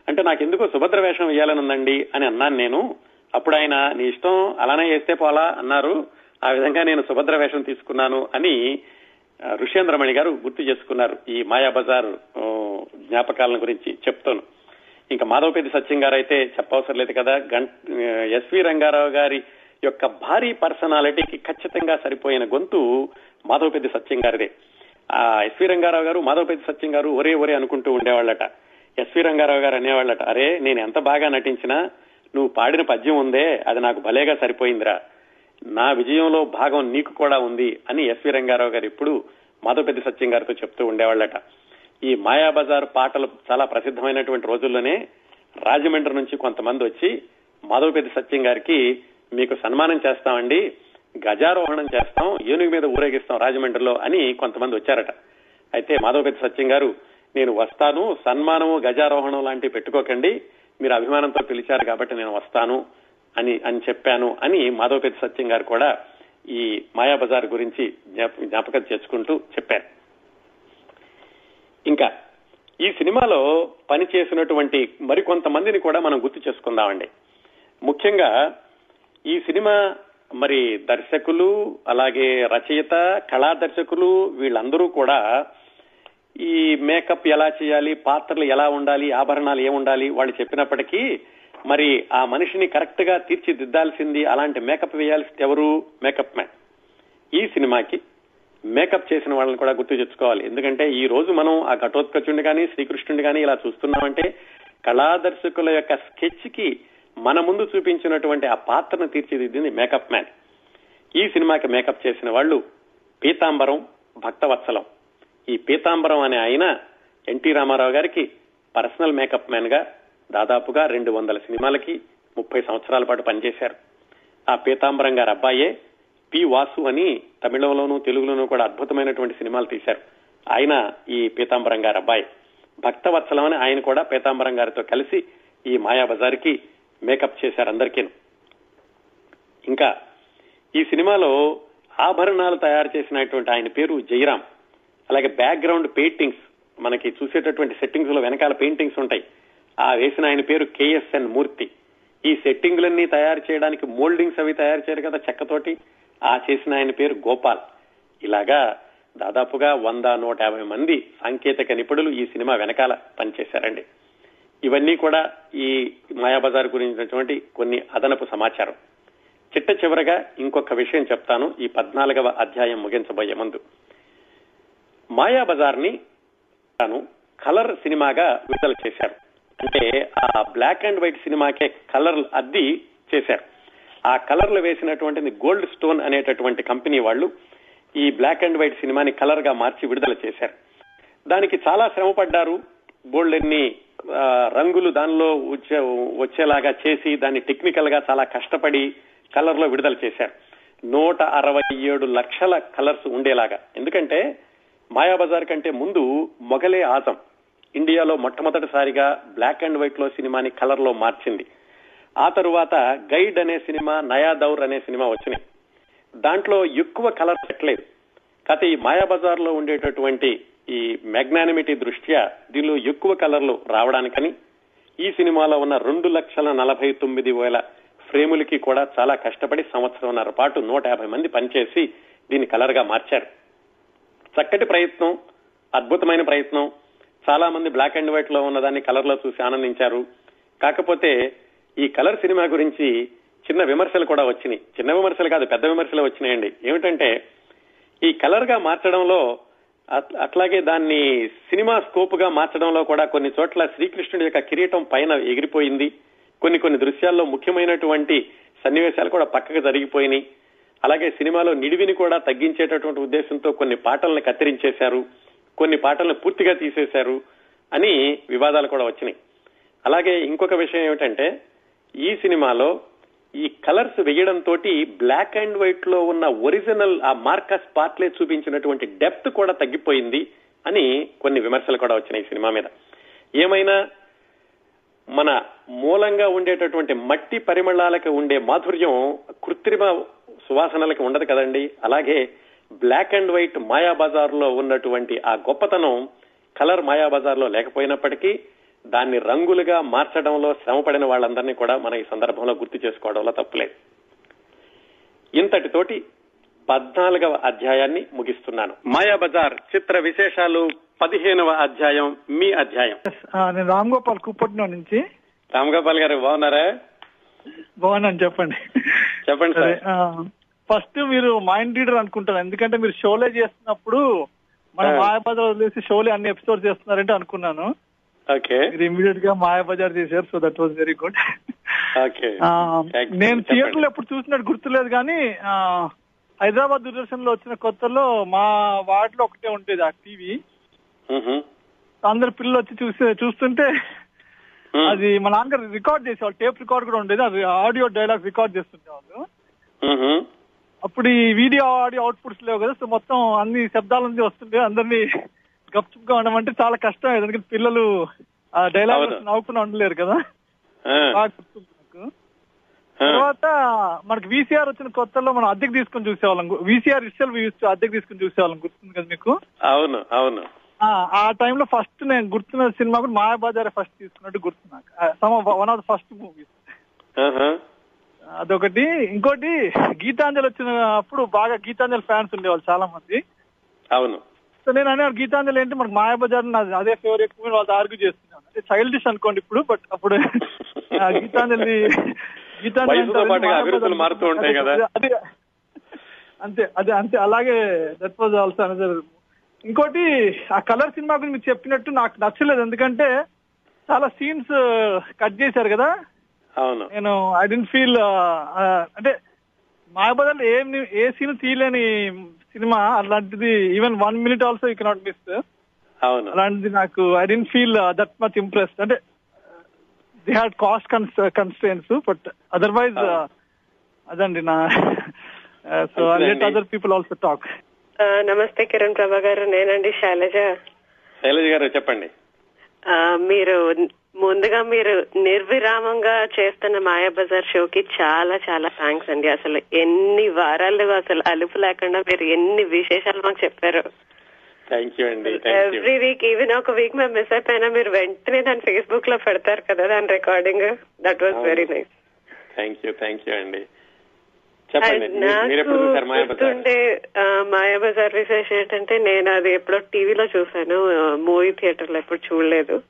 అంటే నాకు ఎందుకో సుభద్ర వేషం వేయాలనుందండి అని అన్నాను నేను. అప్పుడు ఆయన నీ ఇష్టం అలానే వేస్తే పోలా అన్నారు. ఆ విధంగా నేను సుభద్ర వేషం తీసుకున్నాను అని ఋషేంద్రమణి గారు గుర్తు చేసుకున్నారు ఈ మాయాబజార్ జ్ఞాపకాలను గురించి చెప్తాను. ఇంకా మాధవపేది సత్యం గారు అయితే చెప్పవసరం లేదు కదా. ఎస్వి రంగారావు గారి యొక్క భారీ పర్సనాలిటీకి ఖచ్చితంగా సరిపోయిన గొంతు మాధవపెద్ది సత్యం గారిదే. ఆ ఎస్వి రంగారావు గారు మాధవపెద్ది సత్యం గారు ఒరే ఒరే అనుకుంటూ ఉండేవాళ్ళట. ఎస్వి రంగారావు గారు అనేవాళ్ళట అరే నేను ఎంత బాగా నటించినా నువ్వు పాడిన పద్యం ఉందే అది నాకు భలేగా సరిపోయిందిరా. నా విజయంలో భాగం నీకు కూడా ఉంది అని ఎస్వి రంగారావు గారు ఇప్పుడు మాధవపెద్ది సత్యం గారితో చెప్తూ ఉండేవాళ్ళట. ఈ మాయాబజార్ పాటలు చాలా ప్రసిద్ధమైనటువంటి రోజుల్లోనే రాజమండ్రి నుంచి కొంతమంది వచ్చి మాధవపెద్ది సత్యం గారికి మీకు సన్మానం చేస్తామండి గజారోహణం చేస్తాం ఏనుగు మీద ఊరేగిస్తాం రాజమండ్రిలో అని కొంతమంది వచ్చారట. అయితే మాధవపెద్ది సత్యం గారు నేను వస్తాను సన్మానము గజారోహణం లాంటివి పెట్టుకోకండి మీరు అభిమానంతో పిలిచారు కాబట్టి నేను వస్తాను అని అని చెప్పాను అని మాధవపేట సత్యం గారు కూడా ఈ మాయాబజార్ గురించి జ్ఞాపకం చేసుకుంటూ చెప్పారు. ఇంకా ఈ సినిమాలో పనిచేసినటువంటి మరికొంతమందిని కూడా మనం గుర్తు చేసుకుందామండి. ముఖ్యంగా ఈ సినిమా మరి దర్శకులు అలాగే రచయిత కళా దర్శకులు వీళ్ళందరూ కూడా ఈ మేకప్ ఎలా చేయాలి పాత్రలు ఎలా ఉండాలి ఆభరణాలు ఏముండాలి వాళ్ళు చెప్పినప్పటికీ మరి ఆ మనిషిని కరెక్ట్గా తీర్చిదిద్దాల్సింది అలాంటి మేకప్ వేయాల్సింది ఎవరు? Makeup man. ఈ సినిమాకి మేకప్ చేసిన వాళ్ళని కూడా గుర్తు తెచ్చుకోవాలి. ఎందుకంటే ఈ రోజు మనం ఆ ఘటోత్కచుండి కానీ శ్రీకృష్ణుడి కానీ ఇలా చూస్తున్నామంటే కళాదర్శకుల యొక్క స్కెచ్కి మన ముందు చూపించినటువంటి ఆ పాత్రను తీర్చిదిద్దింది మేకప్ మ్యాన్. ఈ సినిమాకి మేకప్ చేసిన వాళ్ళు పీతాంబరం భక్తవత్సలం. ఈ పీతాంబరం అనే ఆయన ఎన్టీ రామారావు గారికి పర్సనల్ మేకప్ మ్యాన్గా దాదాపుగా రెండు వందల సినిమాలకి ముప్పై సంవత్సరాల పాటు పనిచేశారు. ఆ పీతాంబరం గారి అబ్బాయే పి వాసు అని తమిళంలోనూ తెలుగులోనూ కూడా అద్భుతమైనటువంటి సినిమాలు తీశారు. ఆయన ఈ పీతాంబరం గారి అబ్బాయి. భక్తవత్సలం అని ఆయన కూడా పీతాంబరం గారితో కలిసి ఈ మాయాబజార్కి మేకప్ చేశారు అందరికీ ఇంకా ఈ సినిమాలో ఆభరణాలు తయారు చేసినటువంటి ఆయన పేరు జయరాం. అలాగే బ్యాక్గ్రౌండ్ పెయింటింగ్స్ మనకి చూసేటటువంటి సెట్టింగ్స్లో వెనకాల పెయింటింగ్స్ ఉంటాయి. ఆ వేసిన ఆయన పేరు కేఎస్ఎన్ మూర్తి ఈ సెట్టింగ్లన్నీ తయారు చేయడానికి మోల్డింగ్స్ అవి తయారు చేయరు కదా చెక్కతోటి. ఆ చేసిన ఆయన పేరు గోపాల్. ఇలాగా దాదాపుగా వంద నూట యాభై మంది సాంకేతిక నిపుణులు ఈ సినిమా వెనకాల పనిచేశారండి. ఇవన్నీ కూడా ఈ మాయాబజార్ గురించినటువంటి కొన్ని అదనపు సమాచారం. చిట్ట చివరగా ఇంకొక విషయం చెప్తాను. ఈ పద్నాలుగవ అధ్యాయం ముగించబోయే ముందు. మాయాబజార్ని తాను కలర్ సినిమాగా విడుదల చేశారు. అంటే ఆ బ్లాక్ అండ్ వైట్ సినిమాకే కలర్ అద్ది చేశారు. ఆ కలర్లు వేసినటువంటి గోల్డ్ స్టోన్ అనేటటువంటి కంపెనీ వాళ్ళు ఈ బ్లాక్ అండ్ వైట్ సినిమాని కలర్గా మార్చి విడుదల చేశారు. దానికి చాలా శ్రమ పడ్డారు బోల్డ్ ఎన్ని రంగులు దానిలో వచ్చేలాగా చేసి దాన్ని టెక్నికల్గా చాలా కష్టపడి కలర్లో విడుదల చేశారు. నూట అరవై ఏడు లక్షల కలర్స్ ఉండేలాగా. ఎందుకంటే మాయాబజార్ కంటే ముందు మొగలే ఆతం ఇండియాలో మొట్టమొదటిసారిగా బ్లాక్ అండ్ వైట్లో సినిమాని కలర్లో మార్చింది. ఆ తరువాత గైడ్ అనే సినిమా నయా దౌర్ అనే సినిమా వచ్చినాయి. దాంట్లో ఎక్కువ కలర్ పెట్టలేదు. కాకపోతే ఈ మాయాబజార్లో ఉండేటటువంటి ఈ మ్యాగ్నానిమిటీ దృష్ట్యా దీనిలో ఎక్కువ కలర్లు రావడానికని ఈ సినిమాలో ఉన్న రెండు లక్షల నలభై తొమ్మిది వేల ఫ్రేములకి కూడా చాలా కష్టపడి సంవత్సరంన్నర పాటు నూట యాభై మంది పనిచేసి దీన్ని కలర్గా మార్చారు. చక్కటి ప్రయత్నం అద్భుతమైన ప్రయత్నం. చాలా మంది బ్లాక్ అండ్ వైట్లో ఉన్నదాన్ని కలర్లో చూసి ఆనందించారు. కాకపోతే ఈ కలర్ సినిమా గురించి చిన్న విమర్శలు కూడా వచ్చినాయి. చిన్న విమర్శలు కాదు పెద్ద విమర్శలు వచ్చినాయండి. ఏమిటంటే ఈ కలర్గా మార్చడంలో అట్- అట్లాగే దాన్ని సినిమా స్కోప్గా మార్చడంలో కూడా కొన్ని చోట్ల శ్రీకృష్ణుడి యొక్క కిరీటం పైన ఎగిరిపోయింది. కొన్ని కొన్ని దృశ్యాల్లో ముఖ్యమైనటువంటి సన్నివేశాలు కూడా పక్కకు జరిగిపోయినాయి. అలాగే సినిమాలో నిడివిని కూడా తగ్గించేటటువంటి ఉద్దేశంతో కొన్ని పాటలను కత్తిరించేశారు కొన్ని పాటలను పూర్తిగా తీసేశారు అని వివాదాలు కూడా వచ్చినాయి. అలాగే ఇంకొక విషయం ఏమిటంటే ఈ సినిమాలో ఈ కలర్స్ వేయడం తోటి బ్లాక్ అండ్ వైట్లో ఉన్న ఒరిజినల్ ఆ మార్కస్ పార్ట్లే చూపించినటువంటి డెప్త్ కూడా తగ్గిపోయింది అని కొన్ని విమర్శలు కూడా వచ్చినాయి ఈ సినిమా మీద. ఏమైనా మన మూలంగా ఉండేటటువంటి మట్టి పరిమళాలకు ఉండే మాధుర్యం కృత్రిమ సువాసనలకి ఉండదు కదండి. అలాగే బ్లాక్ అండ్ వైట్ మాయాబజార్లో ఉన్నటువంటి ఆ గొప్పతనం కలర్ మాయాబజార్లో లేకపోయినప్పటికీ దాన్ని రంగులుగా మార్చడంలో శ్రమపడిన వాళ్ళందరినీ కూడా మనం ఈ సందర్భంలో గుర్తు చేసుకోవడంలో తప్పులేదు. ఇంతటితోటి పద్నాలుగవ అధ్యాయాన్ని ముగిస్తున్నాను. మాయాబజార్ చిత్ర విశేషాలు పదిహేనవ అధ్యాయం మీ అధ్యాయం. నేను రామ్ గోపాల్ కుప్పట్నం నుంచి. రామగోపాల్ గారు బాగున్నారా? బాగున్నాను చెప్పండి. చెప్పండి సరే ఫస్ట్ మీరు మైండ్ రీడర్ అనుకుంటాను ఎందుకంటే మీరు షోలే చేస్తున్నప్పుడు మన. మాయాబజార్ వదిలేసి షోలే అన్ని ఎపిసోడ్ చేస్తున్నారంటే అనుకున్నాను ఓకే మీరు ఇమీడియట్గా మాయాబజార్ చేశారు so that was very good. నేను. థియేటర్లో ఎప్పుడు చూసినట్టు గుర్తులేదు కానీ హైదరాబాద్ దూరదర్శన్లో వచ్చిన కొత్తలో మా వార్డులో ఒకటే ఉండేది ఆ టీవీ. అందరు పిల్లలు వచ్చి చూసి చూస్తుంటే. అది మా నాన్నగారు రికార్డ్ చేసేవాళ్ళు. టేప్ రికార్డ్ కూడా ఉండేది. అది ఆడియో డైలాగ్ రికార్డ్ చేస్తుండేవాళ్ళు. మ్హూ. అప్పుడు ఈ వీడియో ఆడియో అవుట్పుట్స్ లేవు కదా సో మొత్తం అన్ని శబ్దాల నుంచి వస్తుండే. అందరినీ గప్చుప్గా ఉండమంటే చాలా కష్టం. ఎందుకంటే పిల్లలు ఆ డైలాగ్ అవును. నవ్వుకుని ఉండలేరు కదా. బాగా ఆ. తర్వాత మనకి వీసీఆర్ వచ్చిన కొత్తలో మనం అద్దెకి తీసుకొని చూసేవాళ్ళం. వీసీఆర్ ఇస్సెల్ అద్దెకి తీసుకొని చూసేవాళ్ళం. గుర్తుంది కదా మీకు? అవును అవును. ఆ, ఆ టైంలో ఫస్ట్ నేను గుర్తున్న సినిమా కూడా మాయాబజార్ ఫస్ట్ తీసుకున్నట్టు గుర్తు నాకు. One of the first movies. అదొకటి. ఇంకోటి గీతాంజలి వచ్చినప్పుడు బాగా గీతాంజలి ఫ్యాన్స్ ఉండేవాళ్ళు చాలా మంది అవును. సో నేను అనే గీతాంజలి ఏంటి? మనకు మాయాబజార్ నాది అదే ఫేవరెట్ మూవీ వాళ్ళతో ఆర్గ్యూ చేస్తున్నాను. అంటే చైల్డిష్ అనుకోండి ఇప్పుడు బట్ అప్పుడు గీతాంజలి గీతాంజలి మారుతూ ఉంటాయి కదా. అంతే అదే అంతే అలాగే దట్ వాజ్ ఆల్సో అనదర్ ఇంకోటి ఆ కలర్ సినిమా గురించి మీరు చెప్పినట్టు నాకు నచ్చలేదు. ఎందుకంటే చాలా సీన్స్ కట్ చేశారు కదా. అవును. నేను ఐ డెంట్ ఫీల్ అంటే మాయాబజార్ ఏం ఏ సీన్ తీయలేని సినిమా అలాంటిది even one minute also you cannot miss అవును. అలాంటిది నాకు I didn't feel that much impressed అంటే they had cast constants but otherwise. అదండి నా so let. Other people also talk నమస్తే కిరణ్ ప్రభా గారు నేనండి శైలజ. శైలజ గారు చెప్పండి. మీరు ముందుగా మీరు నిర్విరామంగా చేస్తున్న మాయాబజార్ షోకి చాలా చాలా థ్యాంక్స్ అండి. అసలు ఎన్ని వారాలు అసలు అలుపు లేకుండా మీరు ఎన్ని విశేషాలు మాకు చెప్పారు. ఎవ్రీ వీక్ ఈవెన్ ఒక వీక్ మేము మిస్ అయిపోయినా మీరు వెంటనే దాని ఫేస్బుక్లో పెడతారు కదా దాని recording that was very nice thank you thank you అండి. చెప్పండి నాకు మాయాబజార్? గుర్తుండే ఆ, మాయాబజార్ విశేషం ఏంటంటే నేను అది ఎప్పుడో టీవీలో చూసాను మూవీ థియేటర్లో ఎప్పుడు చూడలేదు.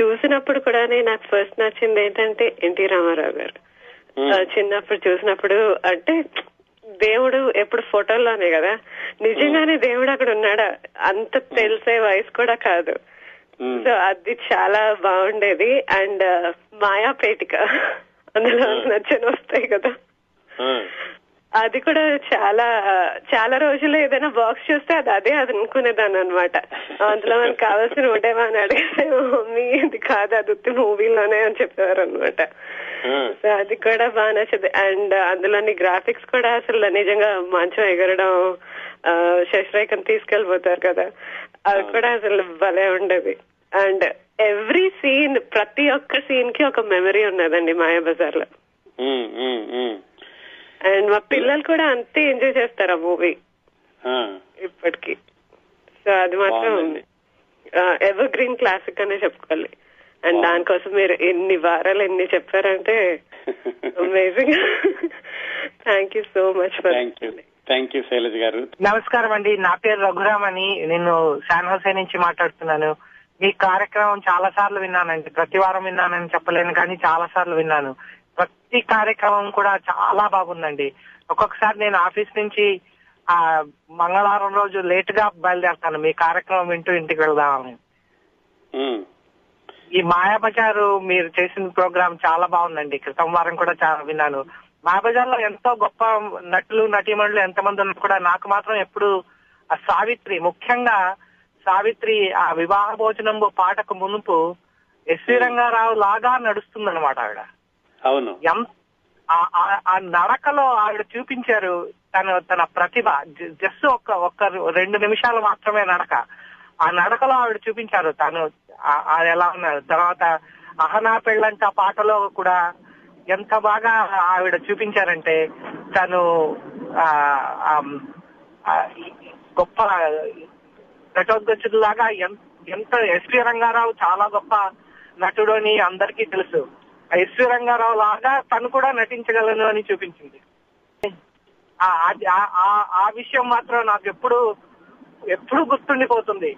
చూసినప్పుడు కూడా నాకు ఫస్ట్ నచ్చింది ఏంటంటే ఎన్టీ రామారావు గారు. చిన్నప్పుడు చూసినప్పుడు అంటే దేవుడు ఎప్పుడు ఫోటోల్లోనే కదా. నిజంగానే దేవుడు అక్కడ ఉన్నాడా? అంత తెలిసే వయసు కూడా కాదు. సో అది చాలా బాగుండేది. అండ్ మాయాపేటిక. అందులో నచ్చని వస్తాయి కదా. అది కూడా చాలా చాలా రోజులు ఏదైనా బాక్స్ చూస్తే అది అదే అది అనుకునేదాన్ని అనమాట అందులో మనకు కావాల్సిన ఉండేవా అని అడిగితే మమ్మీ ఇది కాదు అది ఉత్తి మూవీలోనే అని చెప్పేవారు అనమాట. సో అది కూడా బాగా నచ్చింది. అండ్ అందులోని గ్రాఫిక్స్ కూడా అసలు నిజంగా మంచం ఎగరడం శశిరేఖను తీసుకెళ్ళిపోతారు కదా. అది కూడా అసలు భలే ఉండేది. అండ్ ఎవ్రీ సీన్ ప్రతి ఒక్క సీన్కి ఒక మెమరీ ఉన్నదండి మాయాబజార్లో. అండ్ మా పిల్లలు కూడా అంతే ఎంజాయ్ చేస్తారు ఆ మూవీ ఆ. ఇప్పటికి. సో అది మాత్రం. ఎవర్ గ్రీన్ క్లాసిక్ అనే చెప్పుకోవాలి. అండ్. దానికోసం మీరు ఎన్ని వారాలు ఎన్ని చెప్పారంటే amazing thank you so much for thank you thank you Shailaja garu. నమస్కారం అండి. నా పేరు రఘురామ్ అని నేను శాన్ హోసే నుంచి మాట్లాడుతున్నాను. మీ కార్యక్రమం చాలా సార్లు విన్నానండి. ప్రతి వారం విన్నానని చెప్పలేను కానీ చాలా సార్లు విన్నాను. ప్రతి కార్యక్రమం కూడా చాలా బాగుందండి. ఒక్కొక్కసారి నేను ఆఫీస్ నుంచి ఆ మంగళవారం రోజు లేట్గా బయలుదేరతాను. మీ కార్యక్రమం వింటూ ఇంటికి వెళ్దామని. ఈ మాయాబజారు మీరు చేసిన ప్రోగ్రామ్ చాలా బాగుందండి. క్రితం వారం కూడా చాలా విన్నాను. మాయాబజార్లో ఎంతో గొప్ప నటులు నటీమణులు ఎంతమంది ఉన్నా కూడా నాకు మాత్రం ఎప్పుడు ఆ సావిత్రి ముఖ్యంగా సావిత్రి ఆ వివాహ భోజనం పాటకు మునుపు ఎస్వి రంగారావు లాగా నడుస్తుందన్నమాట ఆవిడ. అవును. ఎం- ఆ- ఆ- నడకలో ఆవిడ చూపించారు తన తన ప్రతిభ. జస్ట్ ఒక్క ఒక్క రెండు నిమిషాలు మాత్రమే నడక. ఆ నడకలో ఆవిడ చూపించారు తను. ఆ- ఎలా ఉన్నారు? తర్వాత అహనా పెళ్ళంట పాటలో కూడా ఎంత బాగా ఆవిడ చూపించారంటే తను ఆ, గొప్ప నటోద్గచులాగా ఎంత ఎస్వి రంగారావు చాలా గొప్ప నటుడు అని అందరికీ తెలుసు. ఎస్వి రంగారావు లాగా తను కూడా నటించగలను అని చూపించింది. ఆ విషయం మాత్రం నాకు ఎప్పుడు ఎప్పుడు గుర్తుండిపోతుంది.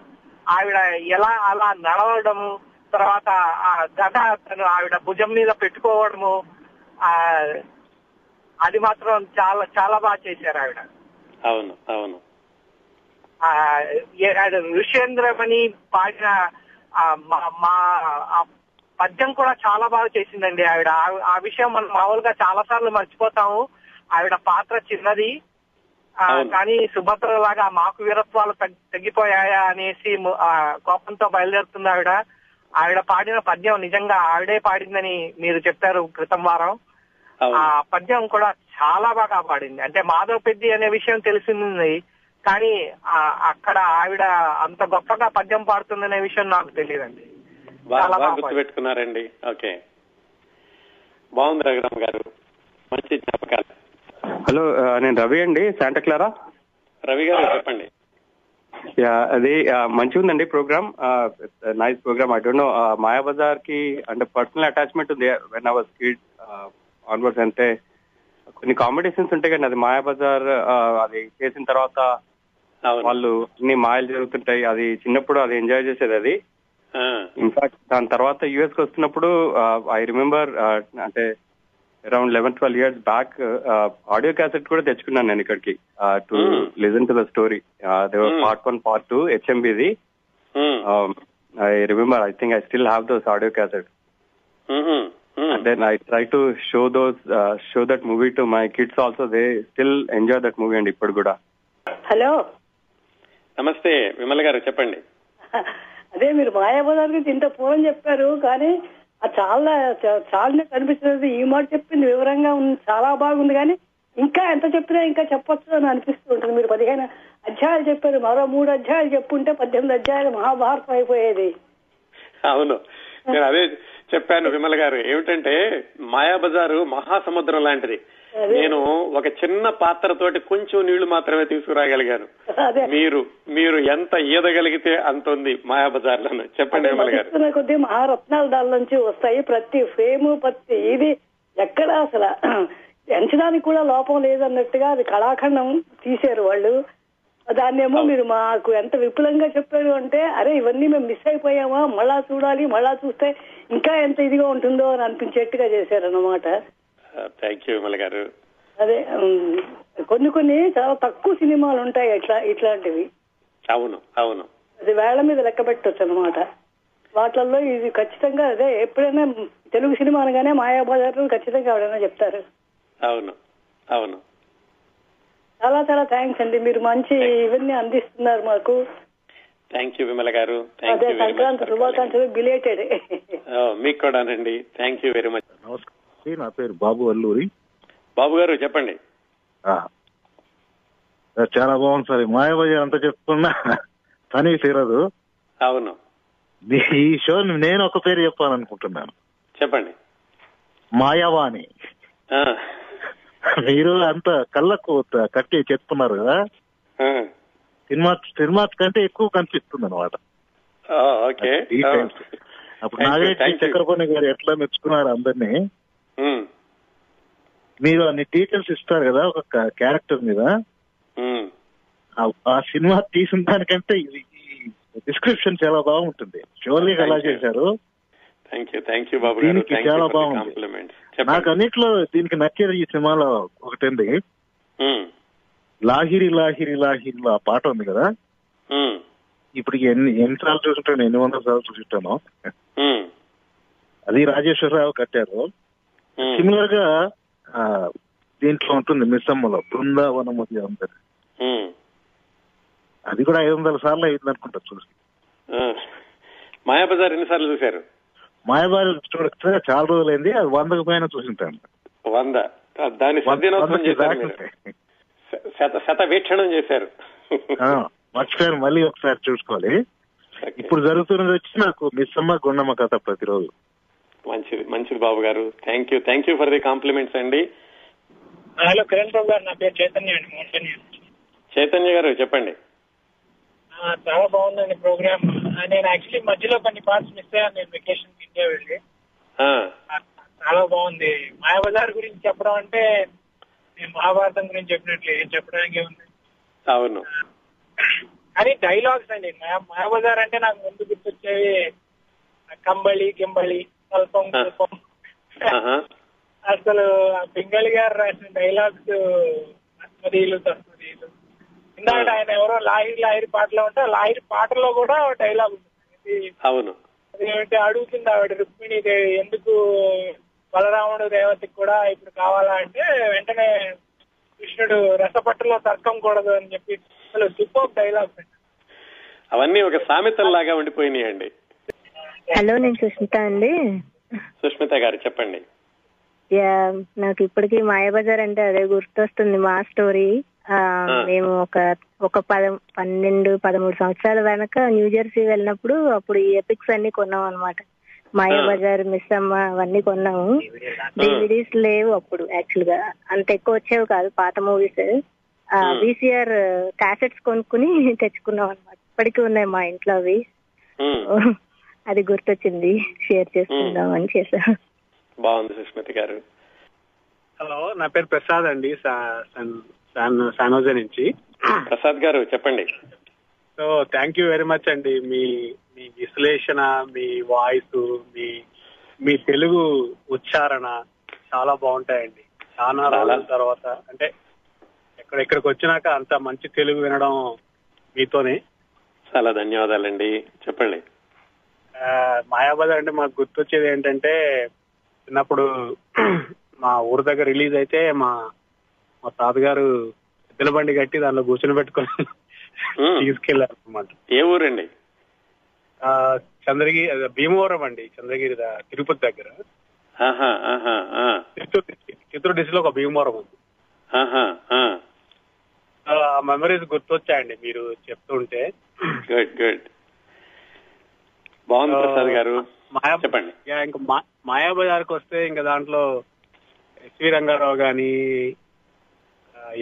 ఆవిడ ఎలా అలా నడవడము తర్వాత ఆ గద తను ఆవిడ భుజం మీద పెట్టుకోవడము ఆ అది మాత్రం చాలా చాలా బాగా చేశారు ఆవిడ. అవును అవును. నృషేంద్రమణి పాడిన మా- పద్యం కూడా చాలా బాగా చేసిందండి ఆవిడ. ఆ- విషయం మనం మామూలుగా చాలా సార్లు మర్చిపోతాము. ఆవిడ పాత్ర చిన్నది. కానీ సుభద్ర లాగా మాకు వీరత్వాలు తగ్గి- తగ్గిపోయాయా అనేసి కోపంతో బయలుదేరుతుంది ఆవిడ. ఆవిడ పాడిన పద్యం నిజంగా ఆవిడే పాడిందని మీరు చెప్పారు క్రితం వారం. ఆ పద్యం కూడా చాలా బాగా పాడింది. అంటే మాధవ పెద్ది అనే విషయం తెలిసింది. కానీ అక్కడ ఆవిడ అంత గొప్పగా పద్యం పాడుతుందనే విషయం నాకు తెలియదండి. బాగా గుర్తుపెట్టుకున్నారండి. ఓకే. బాగుంది రఘురామ్ గారు. మంచి జ్ఞాపకాలు. హలో నేను రవి అండి. శాంటా క్లారా రవి గారు చెప్పండి. యా అది ఆ, మంచిగా ఉందండి program. Nice program. I don't know మాయాబజార్కి అంటే పర్సనల్ అటాచ్మెంట్ ఉంది. When I was kid onwards అంటే కొన్ని కాంపిటీషన్స్ ఉంటాయి కానీ అది మాయాబజార్ అది చేసిన తర్వాత వాళ్ళు అన్ని మాయలు జరుగుతుంటాయి. అది చిన్నప్పుడు అది ఎంజాయ్ చేసేది అది. ఇన్ఫాక్ట్ దాని తర్వాత యుఎస్కి వస్తున్నప్పుడు ఐ రిమెంబర్ అంటే around eleven twelve years back audio cassette కూడా తెచ్చుకున్నాను నేను ఇక్కడికి. To. Listen to the story. Part one part two హెచ్ఎంబిది I remember I think I still have those audio cassette then I try to show those show that movie to my kids also they still enjoy that movie అండి ఇప్పుడు కూడా. Hello నమస్తే విమల గారు చెప్పండి. అదే మీరు మాయాబజార్ గురించి ఇంత పూర్వం చెప్పారు కానీ అది చాలా చాలానే కనిపిస్తుంది ఈ మాట చెప్పింది వివరంగా ఉంది చాలా బాగుంది కానీ ఇంకా ఎంత చెప్పినా ఇంకా చెప్పొచ్చు అని అనిపిస్తూ ఉంటుంది. మీరు పదిహేను అధ్యాయాలు చెప్పారు. మరో మూడు అధ్యాయాలు చెప్పుంటే పద్దెనిమిది అధ్యాయాలు మహాభారతం అయిపోయేది. అవును. నేను అదే చెప్పాను విమల గారు. ఏమిటంటే మాయాబజారు మహాసముద్రం లాంటిది. నేను ఒక చిన్న పాత్రతోటి కొంచెం నీళ్ళు మాత్రమే తీసుకురాగలిగాను. మీరు మీరు ఎంత ఈదగలిగితే అంత ఉంది మాయాబజార్లను. చెప్పండి విమల గారు కొద్దీ మహారత్నాలు దాని నుంచి వస్తాయి. ప్రతి ఫ్రేము ప్రతి ఇది ఎక్కడ అసలు ఎంచడానికి కూడా లోపం లేదన్నట్టుగా అది కళాఖండం తీశారు వాళ్ళు. దాన్నేమో మీరు మాకు ఎంత విపులంగా చెప్పారు అంటే అరే ఇవన్నీ మేము మిస్ అయిపోయామా? మళ్ళా చూడాలి మళ్ళా చూస్తే ఇంకా ఎంత ఇదిగా ఉంటుందో అని అనిపించేట్టుగా చేశారన్నమాట. థ్యాంక్ యూ విమల గారు. అదే కొన్ని కొన్ని చాలా తక్కువ సినిమాలు ఉంటాయి ఇట్లా ఇట్లాంటివి. అవును అవును. అది వేళ్ళ మీద లెక్క పెట్టొచ్చు అనమాట వాటిల్లో ఇది ఖచ్చితంగా అదే ఎప్పుడైనా తెలుగు సినిమా అనగానే మాయాబజార్ ఖచ్చితంగా ఎవరైనా చెప్తారు. అవును అవును. చాలా చాలా థ్యాంక్స్ అండి. మీరు మంచి ఇవన్నీ అందిస్తున్నారు మాకు. థ్యాంక్ యూ విమల గారు. అదే సంక్రాంతి శుభాకాంక్షలు బిలేటెడ్ మీకు కూడానండి. థ్యాంక్ యూ వెరీ మచ్ నమస్కారం. నా పేరు బాబు అల్లూరి. బాబు గారు చెప్పండి. ఆ. చాలా బాగుంది సార్. మాయాబజార్ అంతా చెప్పుకున్నా పని తీరదు. అవును. ఈ షో నేను ఒక పేరు చెప్పాలనుకుంటున్నాను. చెప్పండి. మాయావాణి. మీరు అంత కళ్ళకు కట్టి చెప్తున్నారు కదా. సినిమా సినిమా కంటే ఎక్కువ కనిపిస్తుంది అనమాట అప్పుడు you. చక్రపాణి గారు ఎట్లా మెచ్చుకున్నారు అందరినీ? మీరు అన్ని డీటెయిల్స్ ఇస్తారు కదా ఒక క్యారెక్టర్ మీద. ఆ- సినిమా తీసిన దానికంటే ఇది డిస్క్రిప్షన్ చాలా బాగుంటుంది. షోలీ ఎలా. చేశారు? దీనికి చాలా బాగుంది. నాకు అన్నిట్లో దీనికి నచ్చేది ఈ సినిమాలో ఒకటండి. ఉమ్, లాహిరి లాహిరి లాహిరి ఆ పాట ఉంది కదా? ఇప్పటికి ఎన్ని ఎన్నిసార్లు చూసుంటాను ఎన్ని వందల సార్లు చూసుంటాను. అది రాజేశ్వరరావు కట్టారు. సిమిలర్గా దీంట్లో ఉంటుంది మిస్సమ్మలో అంటారు ఉమ్. అది కూడా ఐదు వందల సార్లు అయింది అనుకుంటా చూసి. మాయాబజార్ ఎన్నిసార్లు చూశారు? మాయబారి చూడక చాలా రోజులైంది అది వందకు పైన చూసింటాను. వంద. దాని చేశారు. శత శత వీక్షణం చేశారు. ఆ, మర్చిపోయాను మళ్ళీ ఒకసారి చూసుకోవాలి. ఇప్పుడు జరుగుతున్నది వచ్చి నాకు మిస్సమ్మ గుండమ్మ కథ ప్రతిరోజు. మంచిది మంచిది Babu garu thank you thank you for the compliments అండి. హలో కిరణ్ బాబు గారు నా పేరు చైతన్య అండి మోహన్ చైతన్య గారు చెప్పండి. చాలా బాగుందండి ప్రోగ్రామ్. నేను యాక్చువల్లీ మధ్యలో కొన్ని పార్ట్స్ మిస్ అయ్యాను నేను వెకేషన్ ఇండియా వెళ్ళి. చాలా బాగుంది. మాయాబజార్ గురించి చెప్పడం అంటే నేను మహాభారతం గురించి చెప్పినట్లు ఏం చెప్పడానికి ఉంది. అవును. కానీ డైలాగ్స్ అండి మాయా మాయాబజార్ అంటే నాకు ముందు గుర్తొచ్చేవి కంబళి గింబళి స్వల్పం. స్వల్పం. ఆహా. అసలు పింగళి గారు రాసిన డైలాగ్స్ తస్మదీలు తస్మదీలు ఇందాక ఆయన ఎవరో లాహిరి లాహిరి పాటలో ఉంటే లాహిరి పాటలో కూడా డైలాగ్ ఉంటుంది అవును. అదేంటి అడుగుతుంది ఆవిడ రుక్మిణి ఎందుకు బలరాముడు దేవతకి కూడా ఇప్పుడు కావాలా అంటే వెంటనే కృష్ణుడు రసపట్టులో తర్కం కూడదు అని చెప్పి అసలు సూపర్ డైలాగ్ అవన్నీ ఒక సామెతల్లాగా ఉండిపోయినాయండి. హలో నేను సుష్మిత అండి. సుష్మిత గారు చెప్పండి. యా, నాకు ఇప్పటికీ మాయాబజార్ అంటే అదే గుర్తొస్తుంది మా స్టోరీ. ఆ, మేము ఒక ఒక పద పన్నెండు పదమూడు సంవత్సరాల వెనక న్యూ జెర్సీ వెళ్ళినప్పుడు అప్పుడు ఈ ఎపిక్స్ అన్ని కొన్నాం అనమాట మాయాబజార్ మిస్ అమ్మ అవన్నీ కొన్నాము. డివిడీస్ లేవు అప్పుడు యాక్చువల్గా. అంత ఎక్కువ వచ్చేవి కాదు పాత మూవీస్. విసిఆర్ క్యాసెట్స్ కొనుక్కుని తెచ్చుకున్నాం అనమాట ఇప్పటికీ ఉన్నాయి మా ఇంట్లో అవి. అది గుర్తొచ్చింది. షేర్ చేసుకుందాం అని చేసా బాగుంది సుష్మిత గారు. హలో నా పేరు ప్రసాద్ అండి సానోజే నుంచి. ప్రసాద్ గారు చెప్పండి. So thank you very much అండి. మీ మీ విశ్లేషణ మీ వాయిస్ మీ మీ తెలుగు ఉచ్చారణ చాలా బాగుంటాయండి. చాలా. రోజుల తర్వాత అంటే ఎక్కడ ఎక్కడికి వచ్చినాక అంత మంచి తెలుగు వినడం మీతోనే. చాలా ధన్యవాదాలండి. చెప్పండి. మాయాబజార్ అంటే మాకు గుర్తొచ్చేది ఏంటంటే చిన్నప్పుడు మా ఊరు దగ్గర రిలీజ్ అయితే మా మా తాతగారు ఎద్దుల బండి కట్టి దానిలో కూర్చొని పెట్టుకొని తీసుకెళ్ళారు అనమాట ఏ ఊరండి? చంద్రగిరి భీమవరం అండి చంద్రగిరి తిరుపతి దగ్గర. చిత్తూరు డిస్ట్రిక్ట్లో ఒక భీమవరం ఉంది. ఆ మెమరీస్ గుర్తొచ్చాయండి మీరు చెప్తుంటే. Good good. బాగుంది ప్రసాద్ గారు. చెప్పండి. ఇంకా మాయాబజార్కి వస్తే ఇంకా దాంట్లో ఎస్వి రంగారావు గాని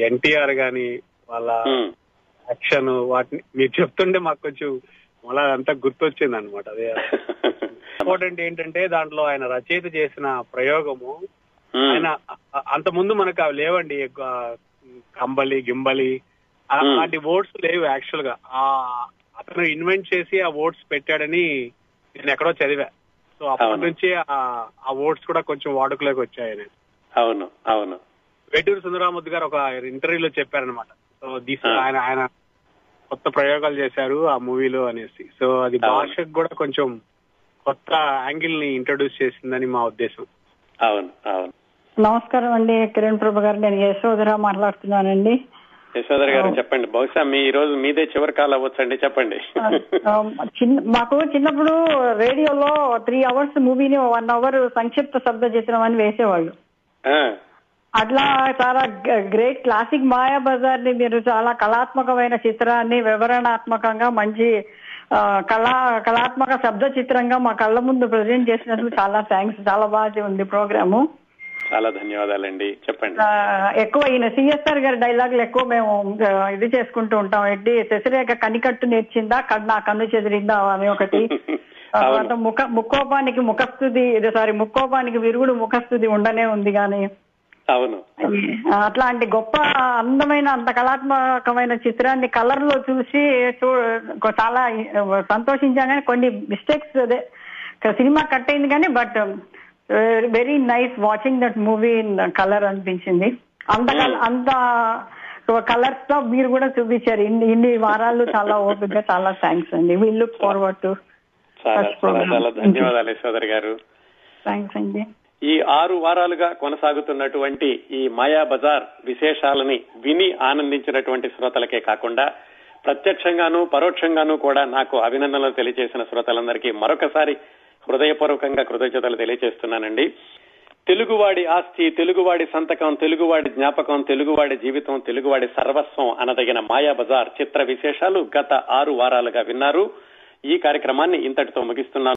ఎన్టీఆర్ గాని వాళ్ళ యాక్షన్ వాటిని మీరు చెప్తుంటే మాకు కొంచెం మళ్ళా అంతా గుర్తొచ్చింది అనమాట అదే ఇంపార్టెంట్ ఏంటంటే దాంట్లో ఆయన రచయిత చేసిన ప్రయోగము ఆయన అంత ముందు మనకు అవి లేవండి. కంబలి గింబలి. అలాంటి వర్డ్స్ లేవు యాక్చువల్గా ఆ అతను ఇన్వెంట్ చేసి ఆ వర్డ్స్ పెట్టాడని నేను ఎక్కడో చదివా. సో అప్పటి. నుంచి ఆ- ఆ వర్డ్స్ కూడా కొంచెం వాడుకలోకి వచ్చాయని. అవును అవును. వేటూరు సుందరాముద్దు గారు ఒక ఇంటర్వ్యూలో చెప్పారనమాట సో దిస్. ఆయన ఆయన కొత్త ప్రయోగాలు చేశారు ఆ మూవీలో అనేసి. సో అది. భాషకు కూడా కొంచెం కొత్త యాంగిల్ని ఇంట్రడ్యూస్ చేసిందని మా ఉద్దేశం. అవును అవును. నమస్కారం అండి కిరణ్ ప్రభు గారు. నేను యశోధర మాట్లాడుతున్నానండి. యశోదర్ గారు చెప్పండి. బహుశా మీ ఈ రోజు మీదే చివరి కాల్ అవ్వచ్చండి. చెప్పండి. చిన్న మాకు చిన్నప్పుడు రేడియోలో త్రీ అవర్స్ మూవీని వన్ అవర్ సంక్షిప్త శబ్ద చిత్రం అని వేసేవాళ్ళు అట్లా చాలా గ్రేట్ క్లాసిక్ మాయా బజార్ని మీరు చాలా కళాత్మకమైన చిత్రాన్ని వివరణాత్మకంగా మంచి కళా కళాత్మక శబ్ద చిత్రంగా మా కళ్ళ ముందు ప్రజెంట్ చేసినందుకు చాలా థ్యాంక్స్. చాలా బాగా ఉంది ప్రోగ్రాము. చాలా ధన్యవాదాలండి. చెప్పండి. ఎక్కువ ఈయన సిఎస్ఆర్ గారి డైలాగులు ఎక్కువ మేము ఇది చేసుకుంటూ ఉంటాం. ఏంటి శశిరేఖ కనికట్టు నేర్చిందా కన్నా కన్ను చెదిరిందా అని ఒకటి. తర్వాత ముఖ ముక్కోపానికి ముఖస్థుతి ఇది సారీ ముక్కోపానికి విరుగుడు ముఖస్థుతి ఉండనే ఉంది కానీ అవును. అట్లాంటి గొప్ప అందమైన అంత కళాత్మకమైన చిత్రాన్ని కలర్లో చూసి చాలా సంతోషించాం కానీ కొన్ని మిస్టేక్స్ అదే సినిమా కట్ అయింది కానీ but very nice watching that movie in colour అనిపించింది. అంత కల- అంత కలర్స్తో మీరు కూడా చూపించారు. ఇన్ని ఇన్ని వారాలు చాలా ఓపిక చాలా థ్యాంక్స్ అండి. వీ లుక్ ఫార్వర్డ్ టు చాలా ధన్యవాదాలు యశోదర్ గారు. థ్యాంక్స్ అండి. ఈ ఆరు వారాలుగా కొనసాగుతున్నటువంటి ఈ మాయా బజార్ విశేషాలని విని ఆనందించినటువంటి శ్రోతలకే కాకుండా ప్రత్యక్షంగాను పరోక్షంగాను కూడా నాకు అభినందనలు తెలియజేసిన శ్రోతలందరికీ మరొకసారి హృదయపూర్వకంగా కృతజ్ఞతలు తెలియజేస్తున్నానండి తెలుగువాడి ఆస్తి తెలుగువాడి సంతకం తెలుగువాడి జ్ఞాపకం తెలుగువాడి జీవితం తెలుగువాడి సర్వస్వం అనదగిన మాయా బజార్ చిత్ర విశేషాలు గత ఆరు వారాలుగా విన్నారు. ఈ కార్యక్రమాన్ని ఇంతటితో ముగిస్తున్నాను.